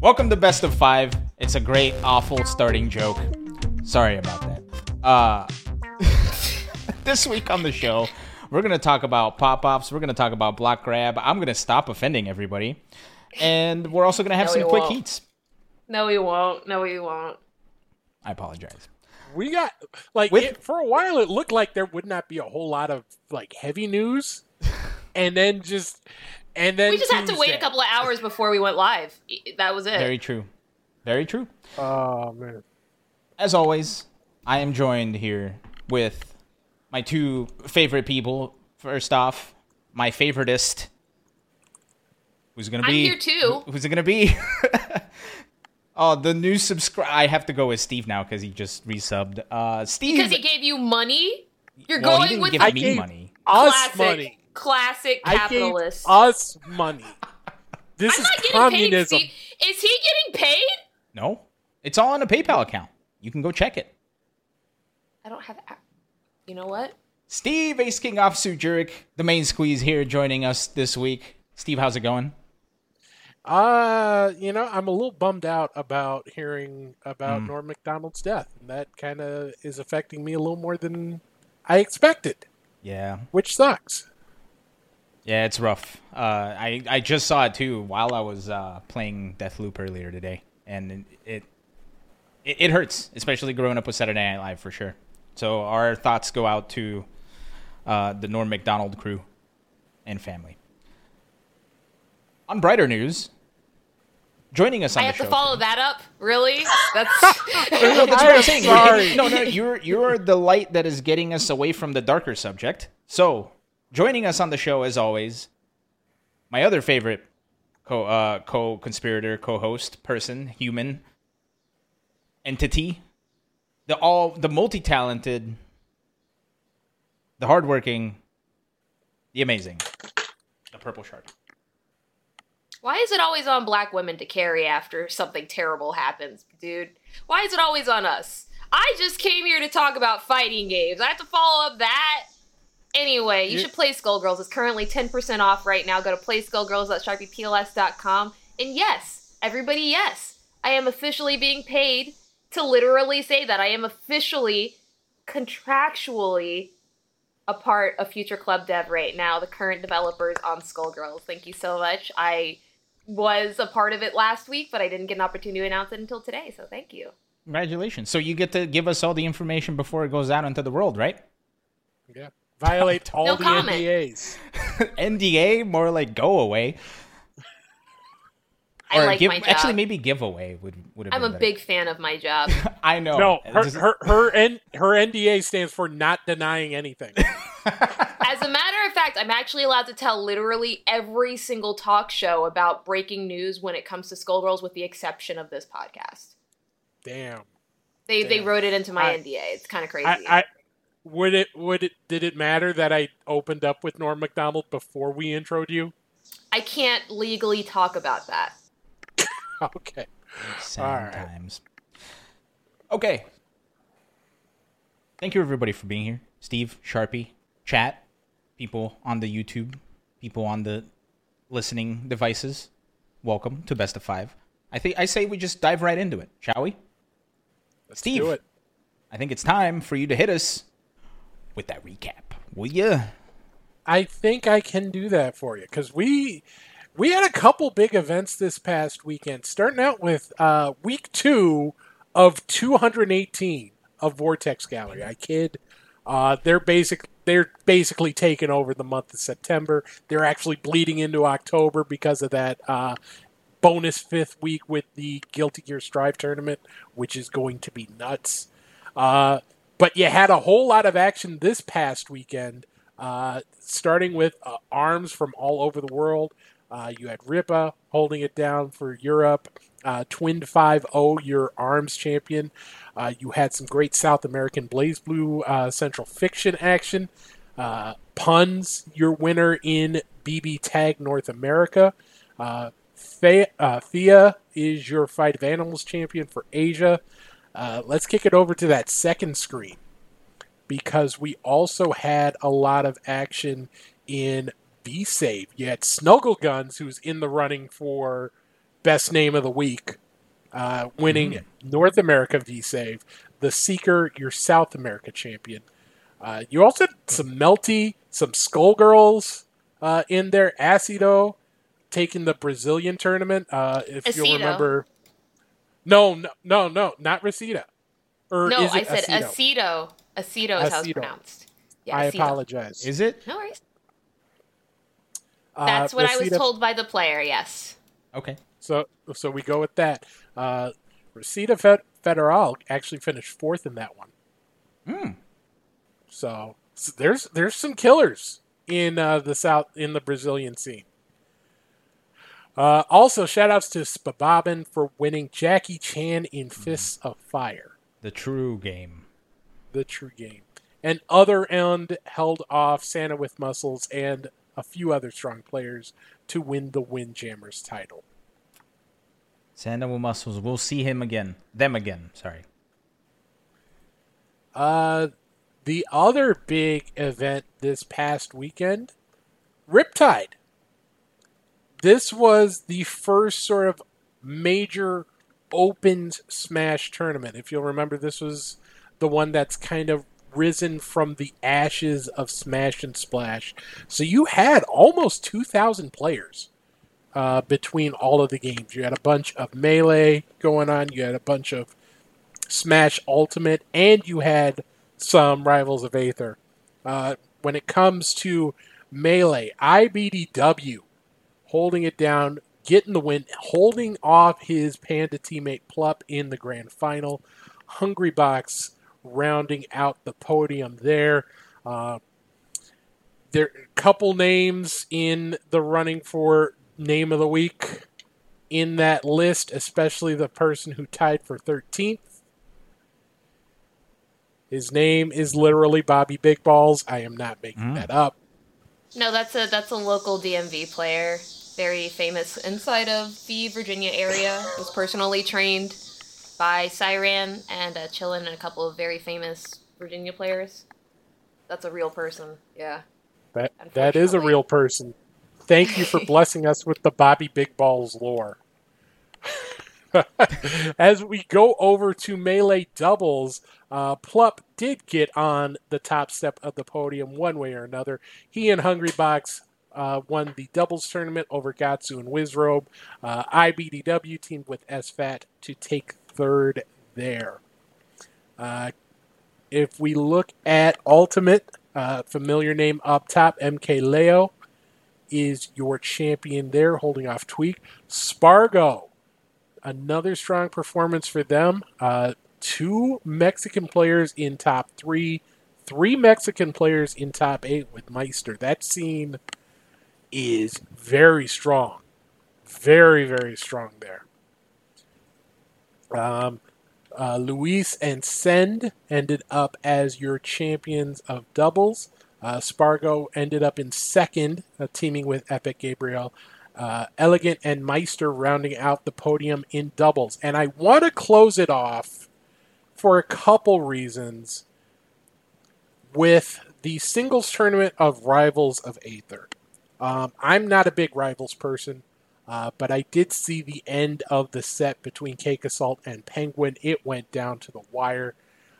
Welcome to Best of Five. It's a great, awful starting joke. Sorry about that. Uh, this week on the show, we're going to talk about pop ups. We're going to talk about block grab. I'm going to stop offending everybody. And we're also going to have No, some quick won't. heats. No, we won't. No, we won't. I apologize. We got like With- it, for a while. It looked like there would not be a whole lot of like heavy news, and then just and then We just had to wait a couple of hours before we went live. That was it. Very true. Very true. Oh man, As always, I am joined here with my two favorite people. First off, my favoritist. Who's gonna I'm be? here too. Who's it gonna be? oh, the new subscribe. I have to go with Steve now because he just resubbed. Uh, Steve. Because he gave you money. You're well, he going didn't with give I me money. us classic, money. Classic capitalist. us money. This I'm is not getting communism. paid. Steve. Is he getting paid? No, it's all on a PayPal account. You can go check it. I don't have. You know what? Steve Ace King Offsuit Jurek, the main squeeze here, joining us this week. Steve, how's it going? Uh, you know, I'm a little bummed out about hearing about Mm. Norm Macdonald's death, and that kind of is affecting me a little more than I expected, Yeah, which sucks. Yeah, it's rough. Uh, I I just saw it too while I was uh, playing Deathloop earlier today, and it, it it hurts, especially growing up with Saturday Night Live for sure. So our thoughts go out to uh, the Norm Macdonald crew and family. On brighter news, joining us on I the have show to follow today- that up. Really? That's. No, that's what I'm I'm saying. sorry. No, no, you're you're the light that is getting us away from the darker subject. So, joining us on the show as always, my other favorite co uh, co-conspirator, co-host, person, human entity, the all the multi-talented, the hardworking, the amazing, the purple shark. Why is it always on black women to carry after something terrible happens, dude? Why is it always on us? I just came here to talk about fighting games. I have to follow up that. Anyway, you You- should play Skullgirls. It's currently 10% off right now. Go to playskullgirls.sharpiePLS.com. And yes, everybody, yes, I am officially being paid to literally say that. I am officially, contractually a part of Future Club Dev right now, the current developers on Skullgirls. Thank you so much. I was a part of it last week, but I didn't get an opportunity to announce it until today, so thank you. Congratulations! So you get to give us all the information before it goes out into the world, right? Yeah, violate all No the comment. NDAs. NDA, more like go away. I like give, my job. Actually, maybe giveaway would would have. I'm been a better. big fan of my job. I know. No, her This is- her her, N, her NDA stands for not denying anything. As a matter of fact, I'm actually allowed to tell literally every single talk show about breaking news when it comes to Skullgirls, with the exception of this podcast. Damn. They they wrote it into my I- NDA. It's kind of crazy. I, I would it would it did it matter that I opened up with Norm Macdonald before we introed you? I can't legally talk about that. Okay. Sad All right. times. Okay. Thank you everybody for being here. Steve, Sharpie, chat, people on the YouTube, people on the listening devices. Welcome to Best of Five. I think I say we just dive right into it, shall we? Let's Steve. do it. I think it's time for you to hit us with that recap. Will ya? I think I can do that for you because we we had a couple big events this past weekend. Starting out with uh, week two of 218 of Vortex Gallery. I kid. Uh, they're basic. They're basically taking over the month of September. They're actually bleeding into October because of that uh, bonus fifth week with the Guilty Gear Strive tournament, which is going to be nuts. Uh, but you had a whole lot of action this past weekend, uh, starting with uh, arms from all over the world. Uh, you had Ripa holding it down for Europe, uh, Twin 5 0, your arms champion. Uh, you had some great South American BlazBlue uh, Central Fiction action. Uh, Puns, your winner in BB Tag North America. Uh, Thea, Thea is your Fight of Animals champion for Asia. Uh, let's kick it over to that second screen because we also had a lot of action in VSav. You had Snuggle Guns, who's in the running for best name of the week, uh, winning North America VSav, the Seeker, your South America champion. Uh, you also had some Melty, some Skullgirls uh, in there. Acido taking the Brazilian tournament. Uh, if you'll remember, no, no, no, no, not Reseda. Or No, is I said Aceto? aceto. Aceto is how it's pronounced. Yeah, I aceto. apologize. Is it? No worries. Uh, That's what I was told by the player. Yes. Okay. So, so we go with that. Uh, Reseda Fed- Federal actually finished fourth in that one. Hmm. So, so there's there's some killers in uh, the south in the Brazilian scene. Uh, also, shout outs to Spababin for winning Jackie Chan in Fists of Fire, The true game. the true game. And other end held off Santa with Muscles and a few other strong players to win the Windjammers title. Sandow Muscles. We'll see him again. Them again. Sorry. Uh, the other big event this past weekend, Riptide. This was the first sort of major open Smash tournament. If you'll remember, this was the one that's kind of risen from the ashes of Smash and Splash. So you had almost 2,000 players uh, between all of the games. You had a bunch of Melee going on, you had a bunch of Smash Ultimate, and you had some Rivals of Aether. Uh, when it comes to Melee, IBDW holding it down, getting the win, holding off his Panda teammate Plup in the grand final. Hungry Box rounding out the podium there. Uh, there are a couple names in the running for name of the week in that list, especially the person who tied for 13th. His name is literally Bobby Big Balls. I am not making Mm. that up. No, that's a that's a local DMV player, very famous inside of the Virginia area. Was personally trained by Siren and uh, Chillin and a couple of very famous Virginia players. That's a real person. Yeah. That that is a real person. Thank you for blessing us with the Bobby Big Balls lore. As we go over to melee doubles, uh, Plup did get on the top step of the podium one way or another. He and Hungry Box uh, won the doubles tournament over Gahtzu and Wizrobe. Uh, IBDW teamed with SFAT to take third there. Uh, if we look at Ultimate, uh, familiar name up top, MK Leo is your champion there, holding off Tweak. Spargo, another strong performance for them. Uh, two Mexican players in top three, three Mexican players in top eight with Maister. That scene is very strong. Very, very strong there. Um, uh, Luis and Send ended up as your champions of doubles. Uh, Spargo ended up in second, uh, teaming with Epic Gabriel. Uh, Elegant and Maister rounding out the podium in doubles. And I want to close it off for a couple reasons with the singles tournament of Rivals of Aether. Um, I'm not a big Rivals person. Uh, but I did see the end of the set between Cake Assault and Penguin. It went down to the wire.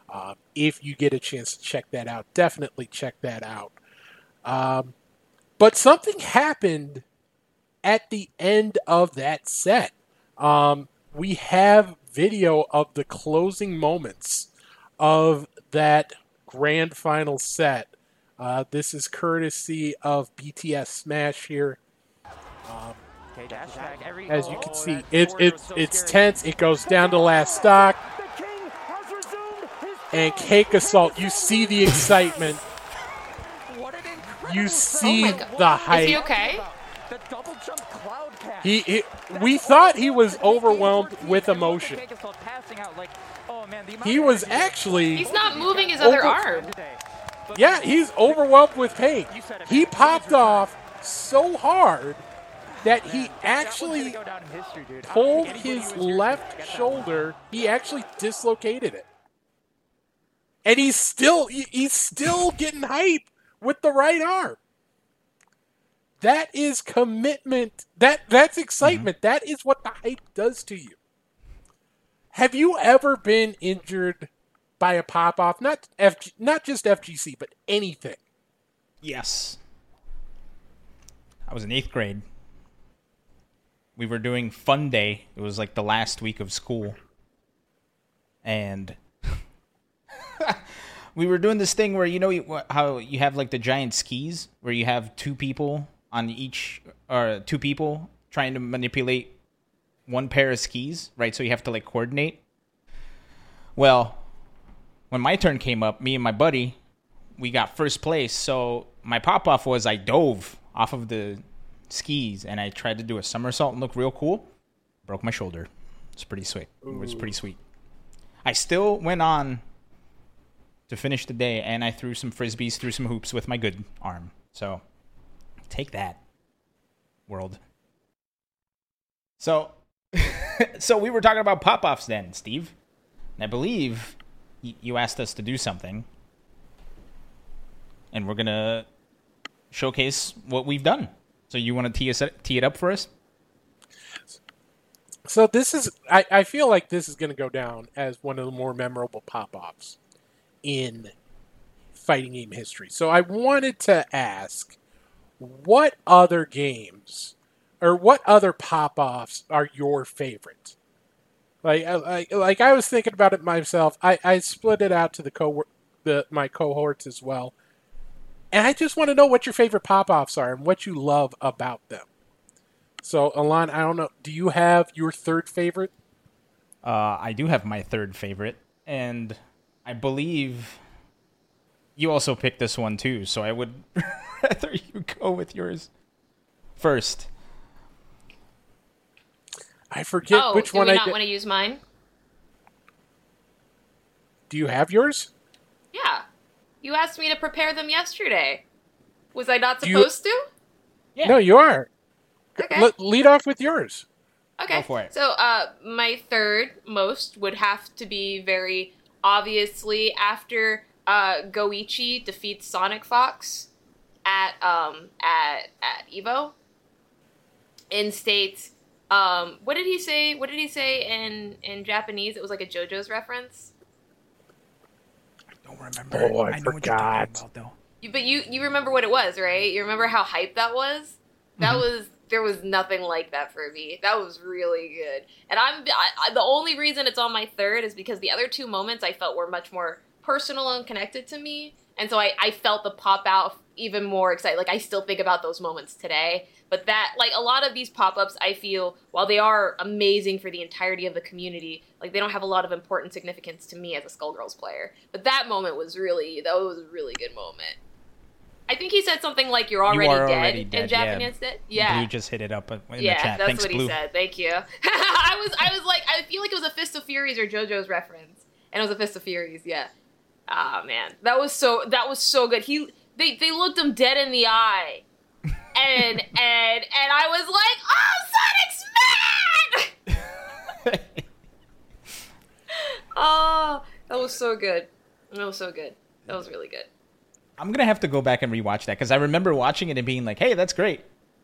Uh, if you get a chance to check that out, definitely check that out. Um, but something happened at the end of that set. Um, we have video of the closing moments of that grand final set. Uh, this is courtesy of BTS Smash here. Um, as you can see, it, it it's tense. It goes down to last stock. And Cake Assault, you see the excitement. You see Oh my God. the Is he okay? He, he- we thought he was overwhelmed with emotion. He was actually, He's not moving his other arm. Yeah, he's overwhelmed with pain. He popped off so hard that he actually pulled his left shoulder. He actually dislocated it, and he's still he's still getting hype with the right arm. that is commitment. That that's excitement. That is what the hype does to you. Have you ever been injured by a pop off? Not FG, not just FGC, but anything. Yes. I was in eighth grade. We were doing fun day. It was like the last week of school. And we were doing this thing where you know how you have like the giant skis where you have two people on each or two people trying to manipulate one pair of skis, right? So you have to like coordinate. Well, when my turn came up, me and my buddy, we got first place. So my pop off was I dove off of the skis and I tried to do a somersault and look real cool. Broke my shoulder. It's pretty sweet. It was pretty sweet. I still went on to finish the day and I threw some frisbees, threw some hoops with my good arm. So take that, world. So so we were talking about pop offs then, Steve. And I believe you asked us to do something and we're gonna showcase what we've done. So you want to tee tee it up for us? So this is I, I feel like this is going to go down as one of the more memorable pop-offs in fighting game history. So I wanted to ask what other games or what other pop-offs are your favorite? Like I- like I was thinking about it myself. I I split it out to the co the my cohorts as well. And I just want to know what your favorite pop-offs are and what you love about them. So, Alon, I don't know. Do you have your third favorite? Uh, I do have my third favorite, and I believe you also picked this one too. So I would rather you go with yours first. I forget oh, which do one we I not did. want to use mine? Do you have yours? Yeah. You asked me to prepare them yesterday. Was I not Do you- supposed to? Yeah. No, you are. Okay. Let, lead off with yours. Okay. Go for it. So, uh, my third most would have to be very obviously after uh, Goichi defeats Sonic Fox at um at at Evo. In states, um, what did he say? What did he say in in Japanese? It was like a JoJo's reference. I don't remember. Oh, I know what forgot. talking about, though. You- But you you remember what it was, right? You remember how hype that was? That was there was nothing like that for me. That was really good. And I'm I, I, the only reason it's on my third is because the other two moments I felt were much more personal and connected to me, and so I I felt the pop out even more excited. Like I still think about those moments today. But that like a lot of these pop ups, I feel while they are amazing for the entirety of the community, like they don't have a lot of important significance to me as a Skullgirls player. But that moment was really that was a really good moment. I think he said something like "You're already, are dead" already in dead, yeah. Japanese. Dead? Yeah, Blue just hit it up in the yeah, chat. that's Thanks, what Blue. he said. Thank you. I was, I was like, I feel like it was a Fist of Furies or JoJo's reference, and it was a Fist of Furies. Yeah. Ah man, that was so that was so good. He they they looked him dead in the eye, and and and I was like, oh, Sonic's mad. oh, that was so good. That was so good. That was really good. I'm gonna have to go back and rewatch that because I remember watching it and being like, "Hey, that's great,"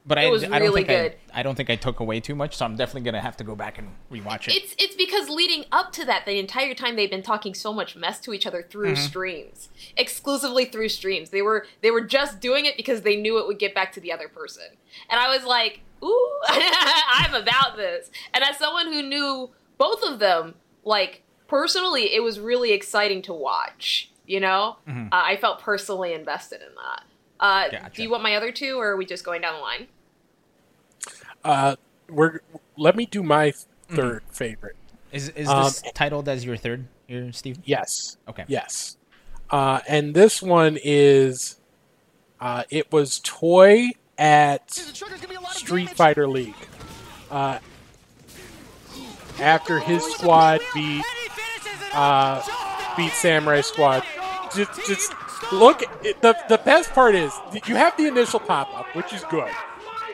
but I, was I don't really think good. I, I don't think I took away too much, so I'm definitely gonna have to go back and rewatch it. It's it's because leading up to that, the entire time they've been talking so much mess to each other through Mm-hmm. streams, exclusively through streams. They were they were just doing it because they knew it would get back to the other person, and I was like, "Ooh, I'm about this." And as someone who knew both of them, like personally, it was really exciting to watch. You know, Mhm. uh, I felt personally invested in that. Uh, Gotcha. Do you want my other two, or are we just going down the line? Uh, we're let me do my 3rd favorite. Is is Um, this titled as your third here, Steve? Yes. Okay. Yes. Uh, and this one is uh, it was Toy at Street Fighter League. Uh, after his squad beat uh, beat Samurai Squad. Just, just look. The the best part is you have the initial pop up, which is good.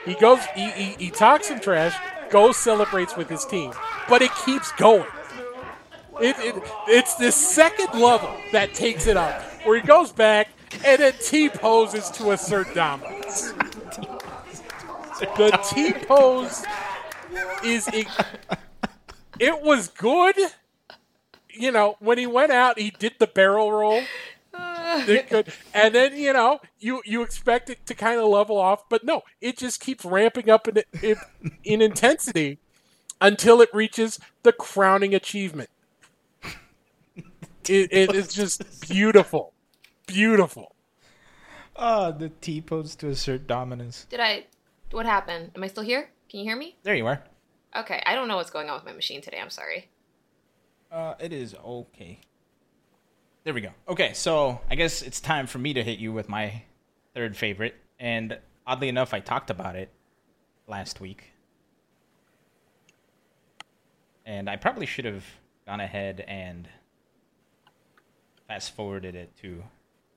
He goes, he, he, he talks some trash, goes celebrates with his team, but it keeps going. It, it it's this second level that takes it up, where he goes back and then T poses to assert dominance. the T pose is it, it was good. You know, when he went out, he did the barrel roll. Did good. And then, you know, you you expect it to kind of level off, but no, it just keeps ramping up in in, in intensity until it reaches the crowning achievement. It, it is just beautiful. Beautiful. Oh, the T pose to assert dominance. Did I? What happened? Am I still here? Can you hear me? There you are. Okay, I don't know what's going on with my machine today. I'm sorry. Uh, it is okay. There we go. Okay, so I guess it's time for me to hit you with my third favorite. And oddly enough, I talked about it last week. And I probably should have gone ahead and fast forwarded it to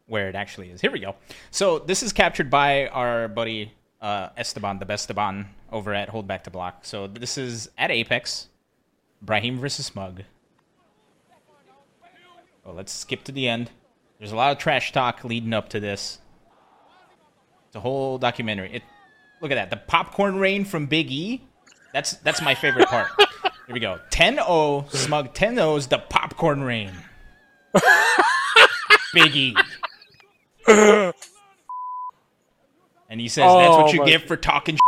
where it actually is. Here we go. So this is captured by our buddy uh, Esteban, the best Esteban over at Hold Back to Block. So this is at Apex, Brahim versus Smug. Well, let's skip to the end. There's a lot of trash talk leading up to this. It's a whole documentary. It, look at that. The popcorn rain from Big E. That's that's my favorite part. Here we go. 10-0, Smug 10-0's the popcorn rain. Big E. And he says, "That's what Oh, you my- get for talking."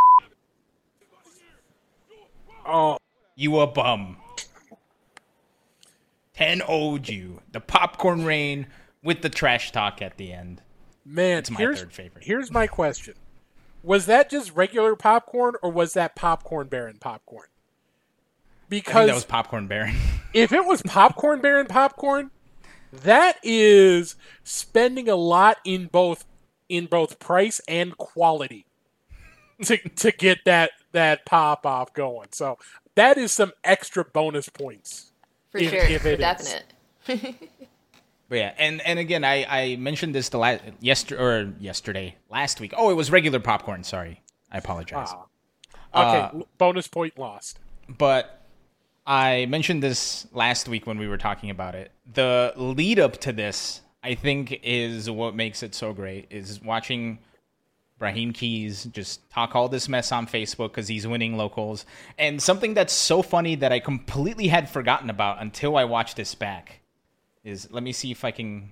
Oh, You a bum. 10 owed you. The popcorn rain with the trash talk at the end. man, It's my third favorite. Here's my question. Was that just regular popcorn or was that popcorn baron popcorn? Because that was popcorn baron. if it was popcorn baron popcorn, that is spending a lot in both in both price and quality to to get that that pop off going. So that is some extra bonus points. For If- sure. if for definite. but yeah, and and again, I I mentioned this the last yester or yesterday, last week. Oh, it was regular popcorn. Sorry, I apologize. Ah. Okay, Uh, bonus point lost. but I mentioned this last week when we were talking about it. The lead up to this, I think, is what makes it so great. Is watching Brahim Keys just talk all this mess on Facebook because he's winning locals, and something that's so funny that I completely had forgotten about until I watched this back is let me see if I can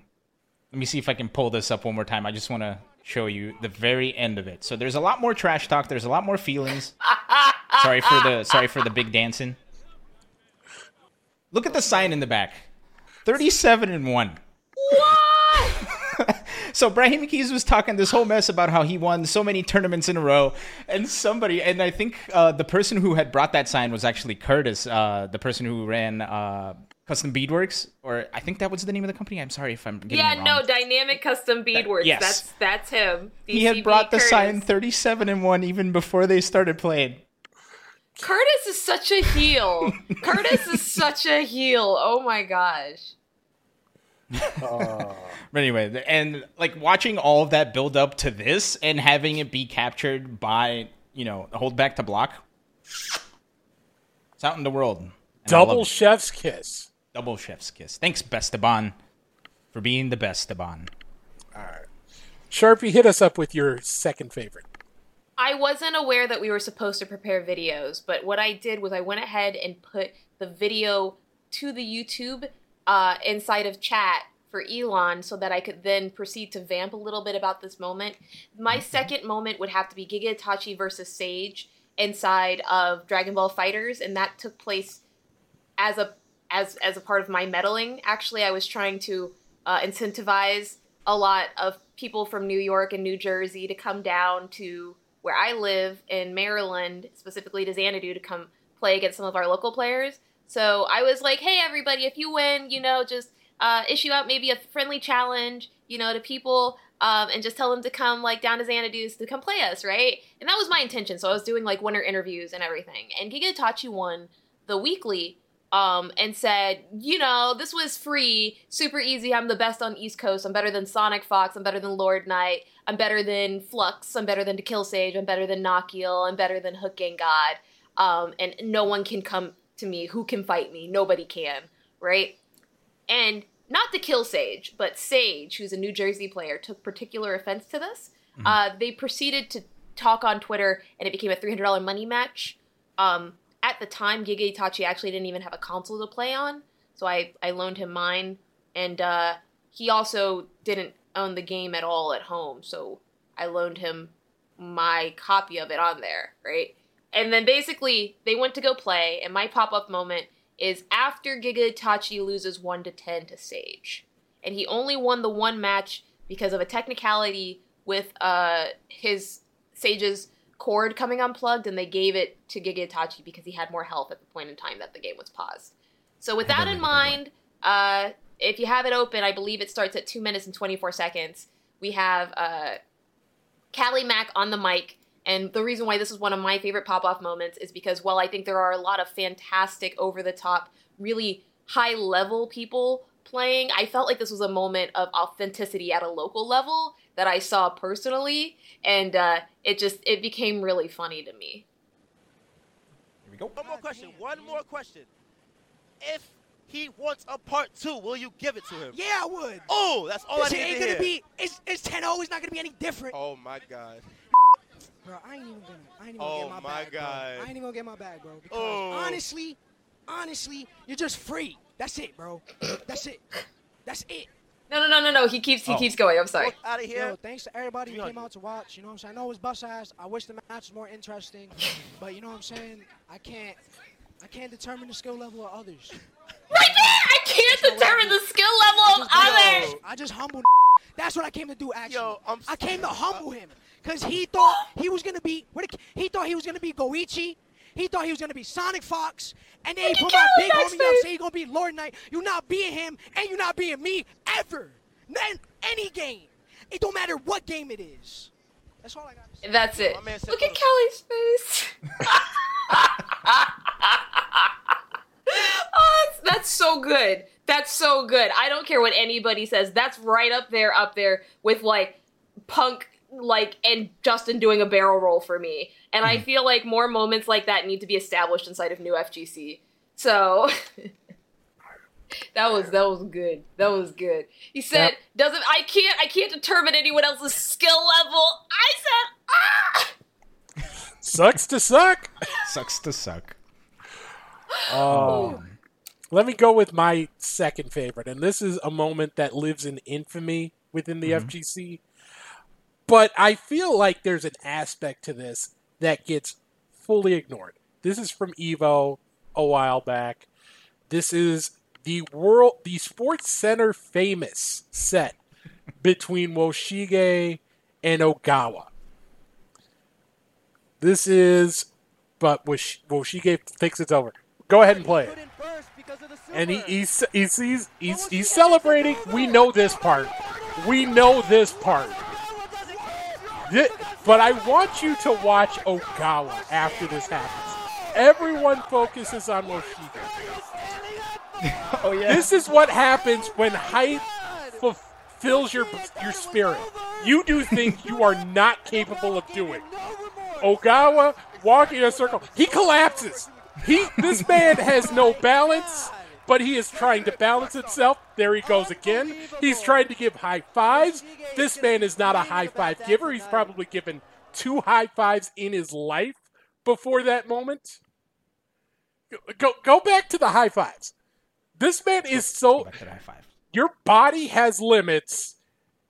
let me see if I can pull this up one more time. I just want to show you the very end of it. So there's a lot more trash talk. There's a lot more feelings. sorry for the sorry for the big dancing. Look at the sign in the back. 37 and 1. So Brahim Keys was talking this whole mess about how he won so many tournaments in a row, and somebody, and I think uh, the person who had brought that sign was actually Curtis, uh, the person who ran uh, Custom Beadworks, or I think that was the name of the company. I'm sorry if I'm getting Yeah, it wrong. no, dynamic custom beadworks. yes. That's that's him. he had DCB brought the sign 37 and 1 even before they started playing. Curtis is such a heel. Curtis is such a heel. Oh my gosh. But anyway, and like watching all of that build up to this and having it be captured by, you know, hold back to block. It's out in the world. And I love Double it. chef's kiss. double chef's kiss. Thanks, Besteban, for being the Besteban. Sharpie, hit us up with your second favorite. I wasn't aware that we were supposed to prepare videos, but what I did was I went ahead and put the video to the YouTube uh, inside of chat for Elon so that I could then proceed to vamp a little bit about this moment. My second moment would have to be Giga Itachi versus Sage inside of Dragon Ball FighterZ, and that took place as a as as a part of my meddling. Actually, I was trying to uh, incentivize a lot of people from New York and New Jersey to come down to where I live in Maryland, specifically to Xanadu, to come play against some of our local players. So I was like, hey, everybody, if you win, you know, just uh, issue out maybe a friendly challenge, you know, to people um, and just tell them to come like down to Xanadu's to come play us, right? And that was my intention. So I was doing like winter interviews and everything. And Giga Itachi won the weekly um, and said, you know, this was free, super easy. I'm the best on East Coast. I'm better than Sonic Fox. I'm better than Lord Knight. I'm better than Flux. I'm better than To Kill Sage. I'm better than Nokiel. I'm better than Hook Gang God. Um, and no one can come to me. Who can fight me? Nobody can, right? And not to kill Sage, but Sage, who's a New Jersey player, took particular offense to this. Uh, they proceeded to talk on Twitter, and it became a three hundred dollar money match. Um, at the time, Giga Itachi actually didn't even have a console to play on, so I I loaned him mine, and uh, he also didn't own the game at all at home, so I loaned him my copy of it on there, right? And then basically they went to go play, and my pop up moment is after Giga Itachi loses 1 to 10 to Sage. And he only won the one match because of a technicality with uh, his Sage's cord coming unplugged, and they gave it to Giga Itachi because he had more health at the point in time that the game was paused. So, with that in mind, uh, if you have it open, I believe it starts at 2 minutes and 24 seconds. We have uh, Callie Mack on the mic. And the reason why this is one of my favorite pop off moments is because while I think there are a lot of fantastic, over the top, really high level people playing, I felt like this was a moment of authenticity at a local level that I saw personally, and uh, it just it became really funny to me. Here we go. One more question. One more question. If he wants a part two, will you give it to him? Yeah, I would. Oh, that's all this I need ain't to gonna hear. be. It's it's 10 0 It's not gonna be any different. Oh my god. Bro, I ain't even gonna. I ain't even Oh gonna get oh my, my bag, bro. God. I ain't even gonna get my bag, bro. Because Oh. honestly, honestly, you're just free. That's it, bro. That's it. That's it. No, no, no, no, no. He keeps he Oh. keeps going. I'm sorry. Fuck out of here. Yo, thanks to everybody who came out to watch. You know what I'm saying? I know it was bust ass. I wish the match was more interesting, but you know what I'm saying? I can't. I can't determine the skill level of others. Right there! I can't determine the skill level of others! I just humble. That's what I came to do. Actually, Yo, I'm I came to uh, humble him because he thought he was gonna be. What he thought he was gonna be Goichi. He thought he was gonna be Sonic Fox, and then he put my big homie up, backstage. say he gonna be Lord Knight. You not being him, and you not being me ever. Then any game, it don't matter what game it is. That's all I got. to say. That's it. My Look at those- Kelly's face. oh, that's, that's so good. That's so good. I don't care what anybody says. That's right up there, up there with like Punk, like and Justin doing a barrel roll for me. And I feel like more moments like that need to be established inside of new FGC. So that was that was good. That was good. He said, Yep. "Doesn't I can't I can't determine anyone else's skill level." I said, "Ah." Sucks to suck. Sucks to suck. Um, let me go with my second favorite, and this is a moment that lives in infamy within the mm-hmm. FGC. But I feel like there's an aspect to this that gets fully ignored. This is from Evo a while back. This is the world, the Sports Center famous set between Woshige and Ogawa. This is, but Wosh- Woshige thinks it's over. Go ahead and play it. And he, he's, he sees he's, he's celebrating. We know this part. We know this part. Thi- but I want you to watch Ogawa after this happens. Everyone focuses on Woshige. Oh yeah. This is what happens when hype fulfills your your spirit. You do things you are not capable of doing. Ogawa walking in a circle, he collapses. He this man has no balance, but he is trying to balance himself. There he goes again. He's trying to give high fives. This man is not a high five giver. He's probably given two high fives in his life before that moment. Go go back to the high fives. This man is so Back to the high five. your body has limits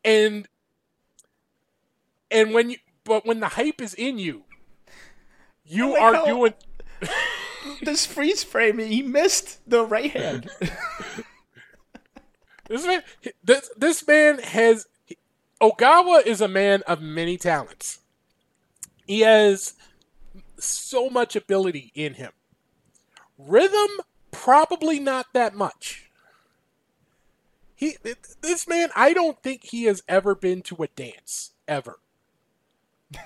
and and when you but when the hype is in you you oh like are how- doing This freeze frame, he missed the right hand. this man this, this man has Ogawa is a man of many talents. He has so much ability in him. Rhythm probably not that much. He this man I don't think he has ever been to a dance ever.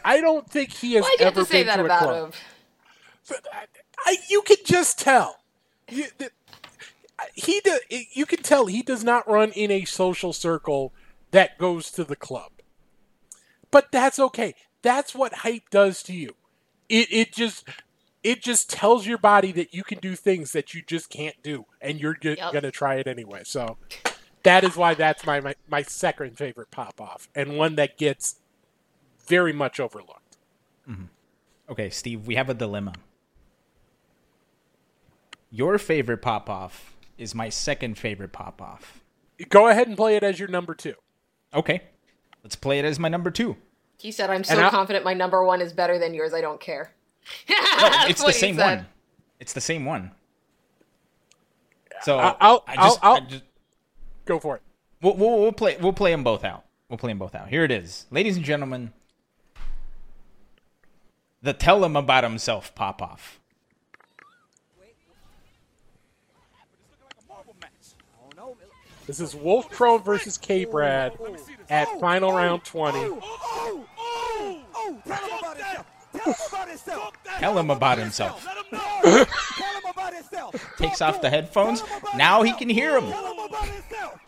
I don't think he has Why do you have ever to say been that to a about club. him? But I, I, you can just tell. You, the, he do, you can tell he does not run in a social circle that goes to the club. But that's okay. That's what hype does to you. It it just it just tells your body that you can do things that you just can't do, and you're just Yep. gonna try it anyway. So that is why that's my, my my second favorite pop off, and one that gets very much overlooked. Mm-hmm. Okay, Steve, we have a dilemma. Your favorite pop off is my second favorite pop off. Go ahead and play it as your number two. Okay, let's play it as my number two. He said, "I'm so And I- confident my number one is better than yours. I don't care." No, it's the same one. It's the same one. So I- I'll- I just, I'll- I just Go for it. we'll, we'll, we'll play we'll play them both out. We'll play them both out. Here it is, ladies and gentlemen. The tell him about himself pop off. This is Wolfkrone versus K Brad at final round 20. Oh, tell him about himself. Tell him about himself. Tell him about himself. Let him know. Tell him about himself. Takes off the headphones. Tell him about Now he can hear him. Tell him about.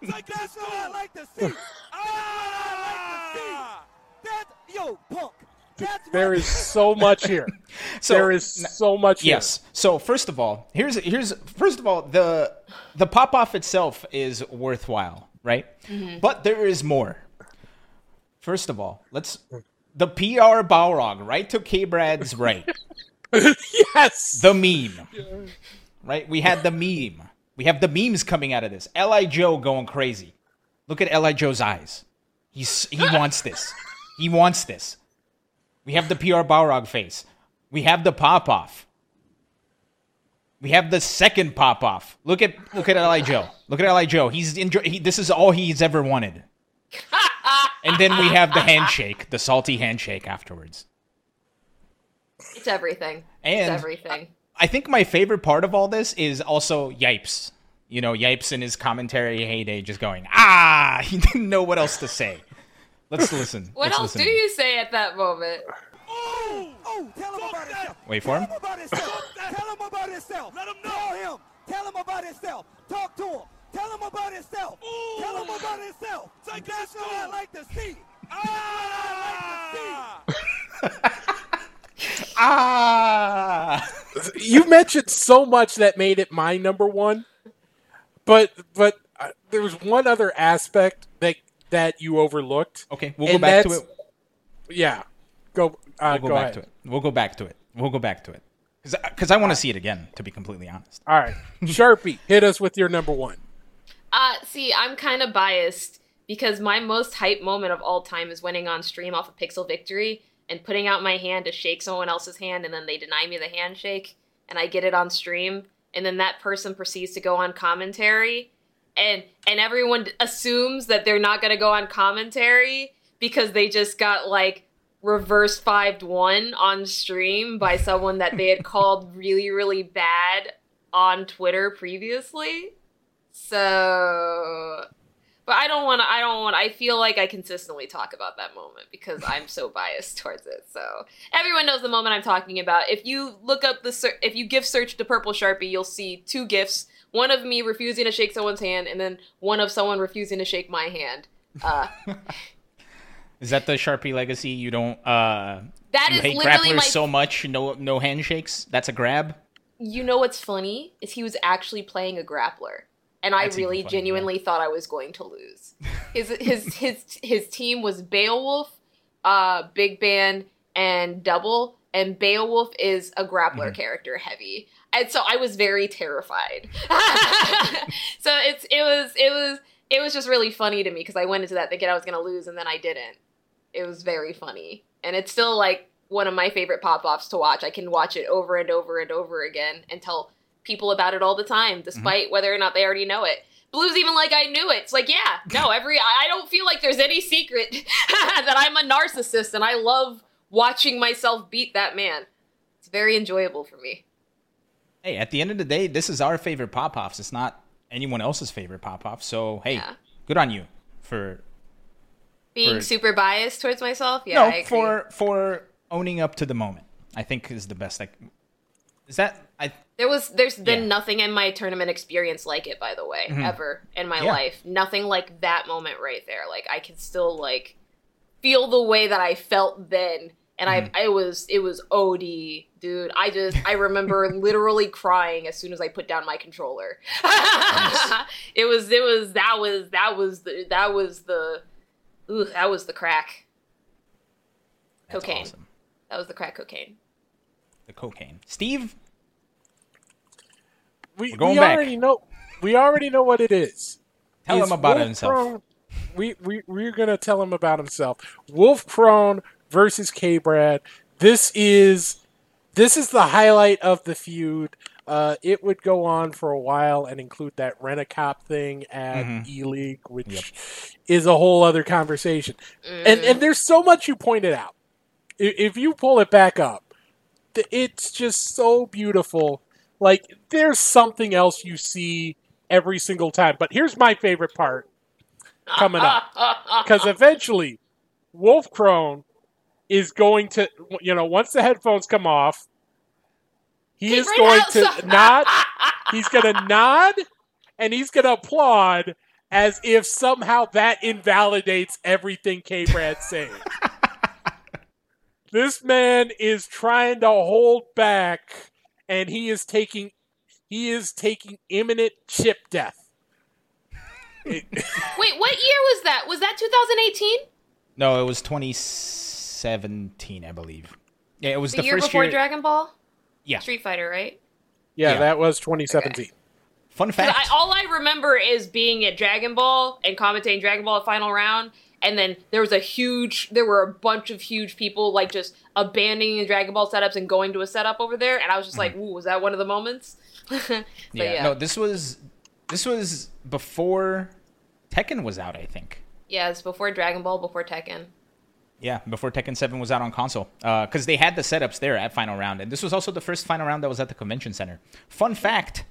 Like, that's what I like to see. Ah! That's, yo, punk. That's There what- is so much here. So there is so much here. Yes. So first of all, here's here's first of all the the pop off itself is worthwhile, right? Mm-hmm. But there is more. First of all, let's the PR Balrog right to K Brad's right. Yes. the meme. Right? We had the meme. We have the memes coming out of this. Li Joe going crazy. Look at Li Joe's eyes. He's he wants this. He wants this. We have the PR Balrog face. We have the pop off. We have the second pop off. Look at look at Li Joe. Look at Li Joe. He's enjoy- he, this is all he's ever wanted. and then we have the handshake, the salty handshake afterwards. It's everything. And- it's everything. I think my favorite part of all this is also Yipes. You know, Yipes in his commentary heyday just going, ah, he didn't know what else to say. Let's listen. What Let's else listen. do you say at that moment? Oh! Oh, tell him about himself. Wait for him. Tell him about himself. Tell him about himself. Let him know. Tell him. Tell him about himself. Talk to him. Tell him about himself. Ooh. Tell him about himself. Take That's this what I like to see. Ah! Ah! you mentioned so much that made it my number one, but but uh, there was one other aspect that that you overlooked. Okay, we'll go back to it. Yeah, go. Uh, We'll go, go back ahead. to it. We'll go back to it. We'll go back to it. Because I want to see it again, to be completely honest. All right, Sharpie, hit us with your number one. Uh, see, I'm kind of biased because my most hype moment of all time is winning on stream off of Pixel Victory and putting out my hand to shake someone else's hand, and then they deny me the handshake, and I get it on stream, and then that person proceeds to go on commentary, and and everyone assumes that they're not gonna go on commentary because they just got like reverse 5 1 on stream by someone that they had called really really bad on Twitter previously. So, but I don't want to. I don't want. I feel like I consistently talk about that moment because I'm so biased towards it. So everyone knows the moment I'm talking about. If you look up the, if you gift search the purple sharpie, you'll see two gifts. One of me refusing to shake someone's hand, and then one of someone refusing to shake my hand. Uh, Is that the Sharpie legacy? You don't. uh that is hate literally grapplers my. so much, no no handshakes. That's a grab. you know what's funny is he was actually playing a grappler, and I That's even really funnier, genuinely thought I was going to lose. His his his his team was Beowulf, uh, Big Band, and Double, and Beowulf is a grappler Mm-hmm. character heavy, and so I was very terrified. so it's it was it was it was just really funny to me because I went into that thinking I was going to lose, and then I didn't. It was very funny, and it's still like one of my favorite pop offs to watch. I can watch it over and over and over again and tell people about it all the time, mm-hmm. despite whether or not they already know it. Blue's even like I knew it. It's like, yeah, no, every I don't feel like there's any secret that I'm a narcissist and I love watching myself beat that man. It's very enjoyable for me. Hey, at the end of the day, this is our favorite pop offs. It's not anyone else's favorite pop off. So hey, Yeah. good on you for Being For- super biased towards myself, yeah, no for for owning up to the moment. I think is the best. Like, is that I? There was there's been Yeah. Mm-hmm. nothing in my tournament experience like it by the way, ever in my Yeah. life. Nothing like that moment right there. Like I can still like feel the way that I felt then and Mm-hmm. I I was it was OD, dude. I just I remember literally crying as soon as I put down my controller. it was it was that was that was the that was the ooh, that was the crack. That's Cocaine. awesome. That was the crack cocaine. The cocaine. Steve, We, We're going we back. already know. We already know what it is. tell Is him about Wolf himself. Crone- we we we're gonna tell him about himself. Wolfkrone versus K Brad. This is this is the highlight of the feud. Uh, it would go on for a while and include that rent a cop thing at Mhm. E League, which Yep. is a whole other conversation. And and there's so much you pointed out. If you pull it back up, it's just so beautiful. Like there's something else you see every single time. But here's my favorite part coming up because eventually Wolfkrone is going to, you know, once the headphones come off, he Keep is right going outside. to nod. He's going to nod and he's going to applaud as if somehow that invalidates everything K Brad's saying. this man is trying to hold back and he is taking he is taking imminent chip death. Wait, what year was that? Was that 2018? No, it was 2017, I believe. Yeah, it was The, the, year first before year. Dragon Ball? Yeah. Street Fighter, right? yeah, Yeah. that was 2017. Fun fact. I, all I remember is being at Dragon Ball and commentating Dragon Ball at Final Round, and then there was a huge, there were a bunch of huge people like just abandoning the Dragon Ball setups and going to a setup over there, and I was just like, "Ooh, was that one of the moments?" But Mm-hmm. yeah, yeah, no, this was this was before Tekken was out, I think. yeah, it's before Dragon Ball, before Tekken. Yeah, before Tekken 7 was out on console. Uh, because they had the setups there at Final Round. And this was also the first Final Round that was at the Convention Center. Fun fact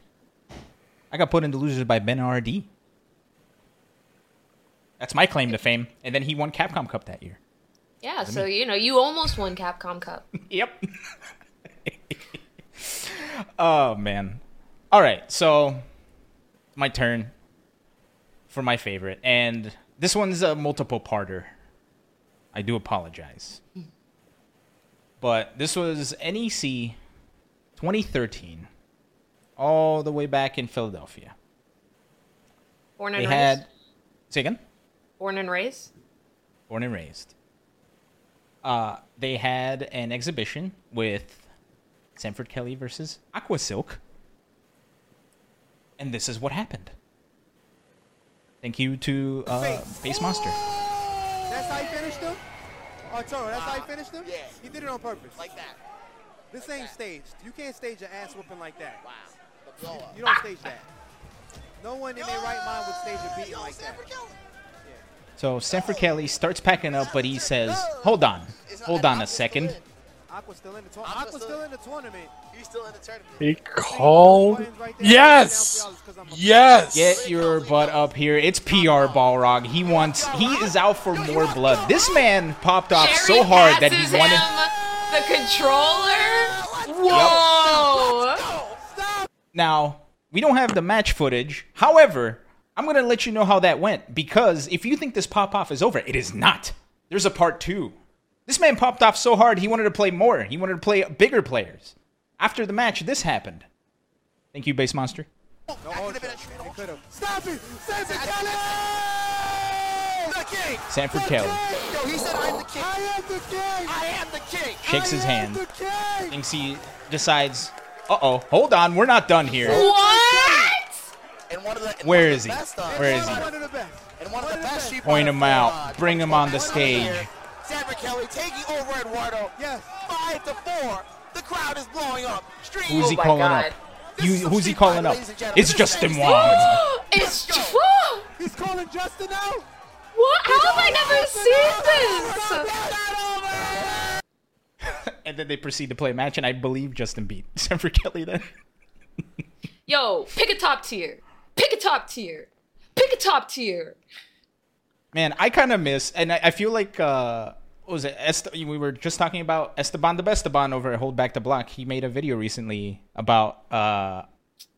I got put into losers by MenaRD. That's my claim to fame. And then he won Capcom Cup that year. Yeah, so you know, you almost won Capcom Cup. Yep. oh, man. All right, so my turn for my favorite. And this one's a multiple parter. I do apologize. But this was NEC 2013, all the way back in Philadelphia. Born and They raised. had. Say again? Born and raised. born and raised. Uh, they had an exhibition with Sanford Kelly versus Aqua Silk. And this is what happened. Thank you to uh, Base Monster. That's how he finished him? Oh, Arturo, that's how he Wow. finished him? Yeah. He did it on purpose. Like that. this ain't staged. You can't stage an ass whooping like that. Wow. The blow up. You don't stage that. No one in their right mind would stage a beating like that. So Sanford Kelly starts packing up, but he says, "Hold on, hold on a second. Aqua's still in the tournament. Aqua's Aqua's still- still in the tournament. He's still in the tournament. He called. Yes. Yes. Get your butt up here. It's PR Balrog. He wants. He is out for more blood. This man popped off so hard that he wanted." the controller. Whoa! Now, we don't have the match footage. However, I'm going to let you know how that went because if you think this pop off is over, it is not. There's a part two. This man popped off so hard, he wanted to play more. He wanted to play bigger players. After the match, this happened. Thank you, Base Monster. No, That could have been a shit. trade They off. could have. Stop it! Sanford Kelly! Sanford Kelly Yo, he said I'm the king. I am the king! I am the king. shakes his I am hand, the king! thinks he decides, uh oh, hold on, we're not done here. What? And one of the, and Where one is the he? best, uh, Where is he? One of the best. And one of the best she Point him out. uh, Bring him on the 24 stage. Here. Sanford Kelly taking over Eduardo. Yes. Five to four. The crowd is blowing up. Street Who's he Oh my calling God. up? You, who's he calling up? ladies and gentlemen. It's Justin is Wong. it's true. He's calling Justin out. What? How have I never seen this? And then they proceed to play a match, and I believe Justin beat Sanford Kelly then. Yo, pick a top tier. Pick a top tier. Pick a top tier. Man, I kind of miss, and I, I feel like uh, what was it? We were just talking about Esteban the Besteban over at Hold Back the Block. He made a video recently about uh,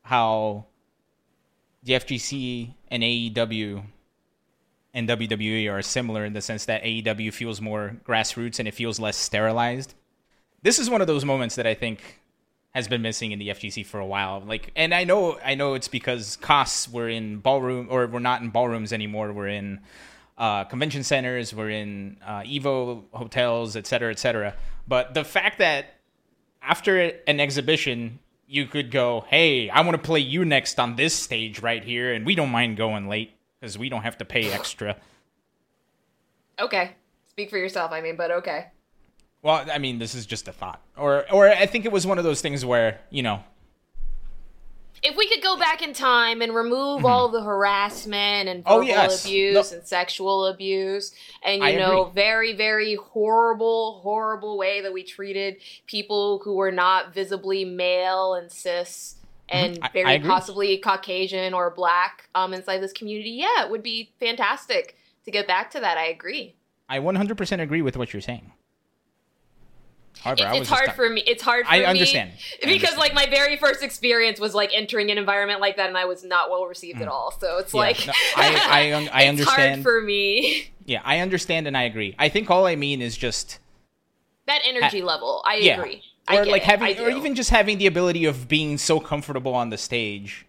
how the FGC and AEW and WWE are similar in the sense that AEW feels more grassroots and it feels less sterilized. This is one of those moments that I think has been missing in the FGC for a while. Like, and I know, I know it's because costs were in ballroom or we're not in ballrooms anymore. We're in uh, convention centers, we're in uh, Evo hotels, et cetera, et cetera. But the fact that after an exhibition, you could go, hey, I want to play you next on this stage right here, and we don't mind going late because we don't have to pay extra. Okay. Speak for yourself, I mean, but okay. Well, I mean, this is just a thought, or or I think it was one of those things where you know, If we could go back in time and remove all the harassment and Mm-hmm. Oh, verbal yes. abuse No. and sexual abuse and you I know agree. very very horrible horrible way that we treated people who were not visibly male and cis and Mm-hmm. I- I very agree. possibly Caucasian or black um inside this community, yeah, it would be fantastic to get back to that. I agree. I 100% agree with what you're saying. However, It- I was it's just hard for me. It's hard for I me understand. I because understand. like my very first experience was like entering an environment like that, and I was not well received at all. So it's Mm. Yeah, like no, I- I I it's understand. hard for me. Yeah, I understand and I agree. I think all I mean is just That energy level, I yeah, agree. Or like it. having, or even just having the ability of being so comfortable on the stage,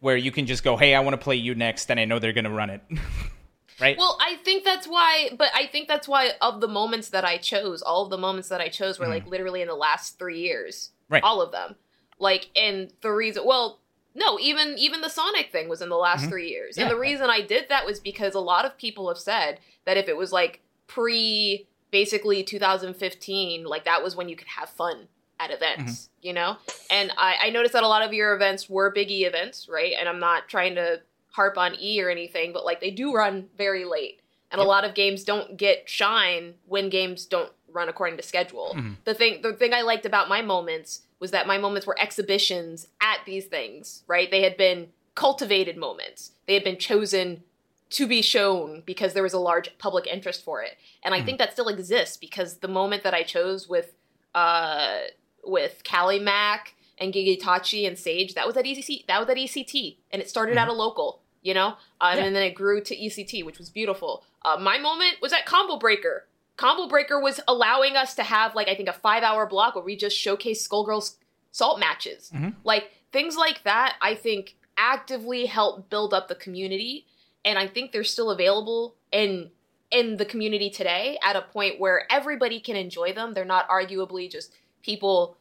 where you can just go, "Hey, I want to play you next," and I know they're gonna run it, right? Well, I think that's why, but I think that's why of the moments that I chose, all of the moments that I chose were like literally in the last three years, Mm-hmm. Right. All of them, like, and the reason, well, no, even even the Sonic thing was in the last three years, and Mm-hmm. The reason I did that was because a lot of people have said that if it was like pre, basically 2015, like that was when you could have fun at events, Mm-hmm. you know. And I, I noticed that a lot of your events were big E events, right? And I'm not trying to harp on E or anything, but like they do run very late. And a lot of games don't get shine when games don't run according to schedule. Mm-hmm. The thing the thing I liked about my moments was that my moments were exhibitions at these things, right? They had been cultivated moments. They had been chosen to be shown because there was a large public interest for it. And I think that still exists because the moment that I chose with uh with Callie Mac and Gigitachi and Sage, that was at ECC that was at ECT. And it started at a local, you know? Um, Yeah. and then it grew to ECT, which was beautiful. Uh, my moment was at Combo Breaker. Combo Breaker was allowing us to have like I think a five hour block where we just showcase Skullgirls salt matches. Like things like that, I think actively help build up the community, and I think they're still available in in the community today at a point where everybody can enjoy them. They're not arguably just people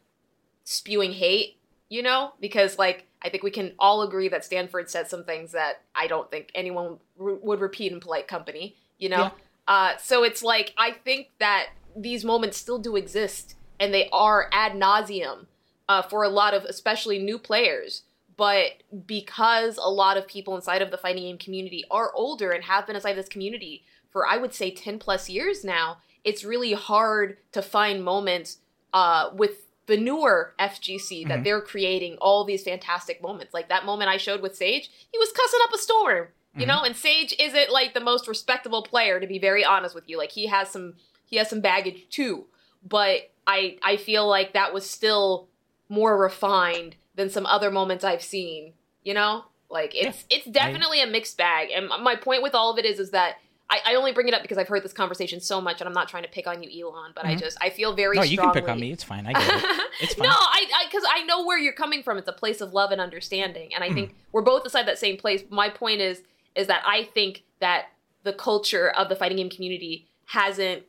spewing hate, you know, because like I think we can all agree that Sanford said some things that I don't think anyone r- would repeat in polite company, you know. Yeah. Uh, so it's like I think that these moments still do exist, and they are ad nauseum uh, for a lot of especially new players. But because a lot of people inside of the fighting game community are older and have been inside this community for I would say ten plus years now, it's really hard to find moments uh, with the newer FGC that mm-hmm. they're creating all these fantastic moments. Like that moment I showed with Sage, he was cussing up a storm, you mm-hmm. know. And Sage isn't like the most respectable player, to be very honest with you. Like he has some he has some baggage too, but I I feel like that was still more refined than some other moments I've seen. You know, like it's it's definitely a mixed bag. And my point with all of it is is that. I, I only bring it up because I've heard this conversation so much, and I'm not trying to pick on you, Elon. But I just I feel very no, you can pick on me. It's fine. I get it. It's fine. no, I because I, know where you're coming from. It's a place of love and understanding, and I think Mm-hmm. we're both inside that same place. My point is is that I think that the culture of the fighting game community hasn't